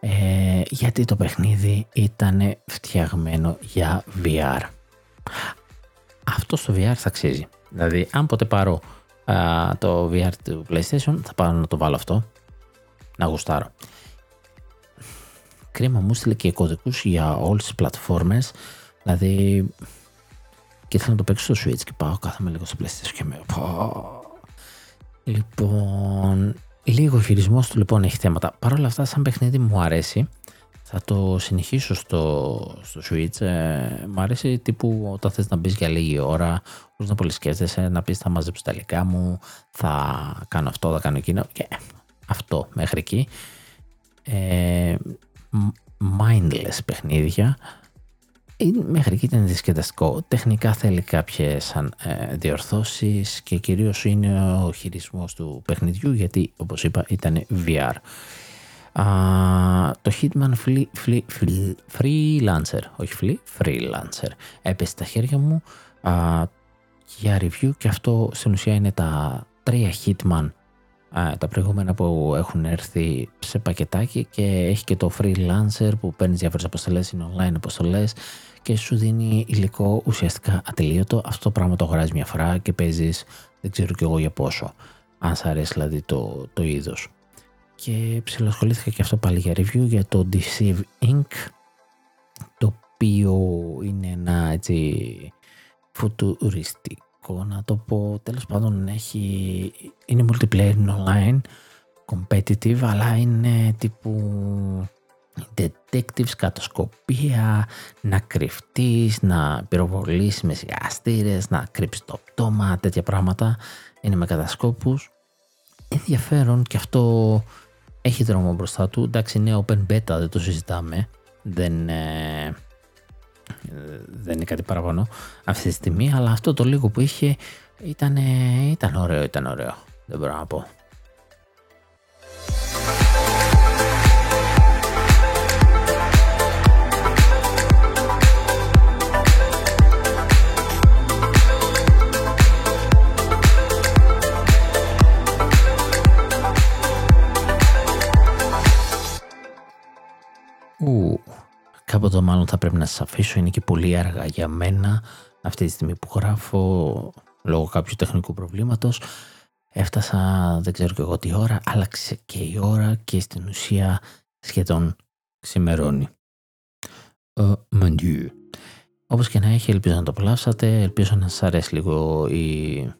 ε, γιατί το παιχνίδι ήταν φτιαγμένο για VR. Αυτό στο VR θα αξίζει. Δηλαδή, αν ποτέ πάρω το VR του PlayStation, θα πάω να το βάλω αυτό, να γουστάρω. Κρίμα μου στείλε και κωδικούς για όλες τις πλατφόρμες, δηλαδή και ήθελα να το παίξω στο Switch και πάω κάθομαι λίγο στο PlayStation και με... Λοιπόν, λίγο χειρισμός του λοιπόν έχει θέματα. Παρ' όλα αυτά, σαν παιχνίδι μου αρέσει. Θα το συνεχίσω στο, στο Switch. Ε, μου αρέσει τύπου όταν θες να μπεις για λίγη ώρα, χωρίς να πολύ σκέφτεσαι, να πεις θα μαζέψω τα υλικά μου, θα κάνω αυτό, θα κάνω εκείνο και αυτό μέχρι εκεί. Ε, mindless παιχνίδια. Ε, μέχρι εκεί ήταν δισκεδαστικό. Τεχνικά θέλει κάποιες ε, διορθώσεις και κυρίως είναι ο χειρισμός του παιχνιδιού γιατί όπως είπα ήταν VR το Hitman Freelancer, όχι Free, Freelancer, έπεσε στα χέρια μου για review και αυτό στην ουσία είναι τα τρία Hitman τα προηγούμενα που έχουν έρθει σε πακετάκι και έχει και το freelancer που παίρνει διάφορες αποστολές, είναι online αποστολές και σου δίνει υλικό ουσιαστικά ατελείωτο. Αυτό το πράγμα το αγοράζεις μια φορά και παίζεις δεν ξέρω κι εγώ για πόσο. Αν σ' αρέσει δηλαδή το, το είδος και ψηλασχολήθηκα και αυτό πάλι για review για το Deceive Inc. το οποίο είναι ένα έτσι φουτουριστικό να το πω τέλος πάντων έχει, είναι multiplayer online competitive αλλά είναι τύπου detectives, κατοσκοπία, να κρυφτείς, να πυροβολήσεις με σιγαστήρες, να κρύψεις το πτώμα, τέτοια πράγματα. Είναι με κατασκόπους. Ενδιαφέρον και αυτό έχει δρόμο μπροστά του. Εντάξει, είναι open beta, δεν το συζητάμε. Δεν, ε, δεν είναι κάτι παραπάνω αυτή τη στιγμή, αλλά αυτό το λίγο που είχε ήταν, ήταν ωραίο, ήταν ωραίο. Δεν μπορώ να πω. Κάποτε μάλλον θα πρέπει να σας αφήσω, είναι και πολύ αργά για μένα αυτή τη στιγμή που γράφω λόγω κάποιου τεχνικού προβλήματος. Έφτασα δεν ξέρω και εγώ τι ώρα, άλλαξε και η ώρα και στην ουσία σχεδόν ξημερώνει. Uh, Όπως και να έχει, ελπίζω να το απολαύσατε, ελπίζω να σας αρέσει λίγο η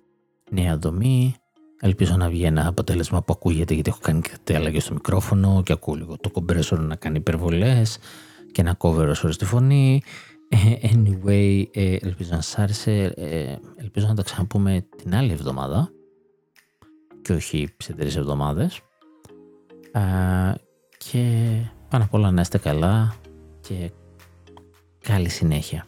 νέα δομή, Ελπίζω να βγει ένα αποτέλεσμα που ακούγεται γιατί έχω κάνει κάτι αλλαγή στο μικρόφωνο και ακούω λίγο το κομπρέσορ να κάνει υπερβολές και ένα cover ως ώρες τη φωνή. Ε, anyway, ε, ελπίζω να σας άρεσε. Ε, ελπίζω να τα ξαναπούμε την άλλη εβδομάδα και όχι σε τρεις εβδομάδες. Και πάνω απ' όλα να είστε καλά και καλή συνέχεια.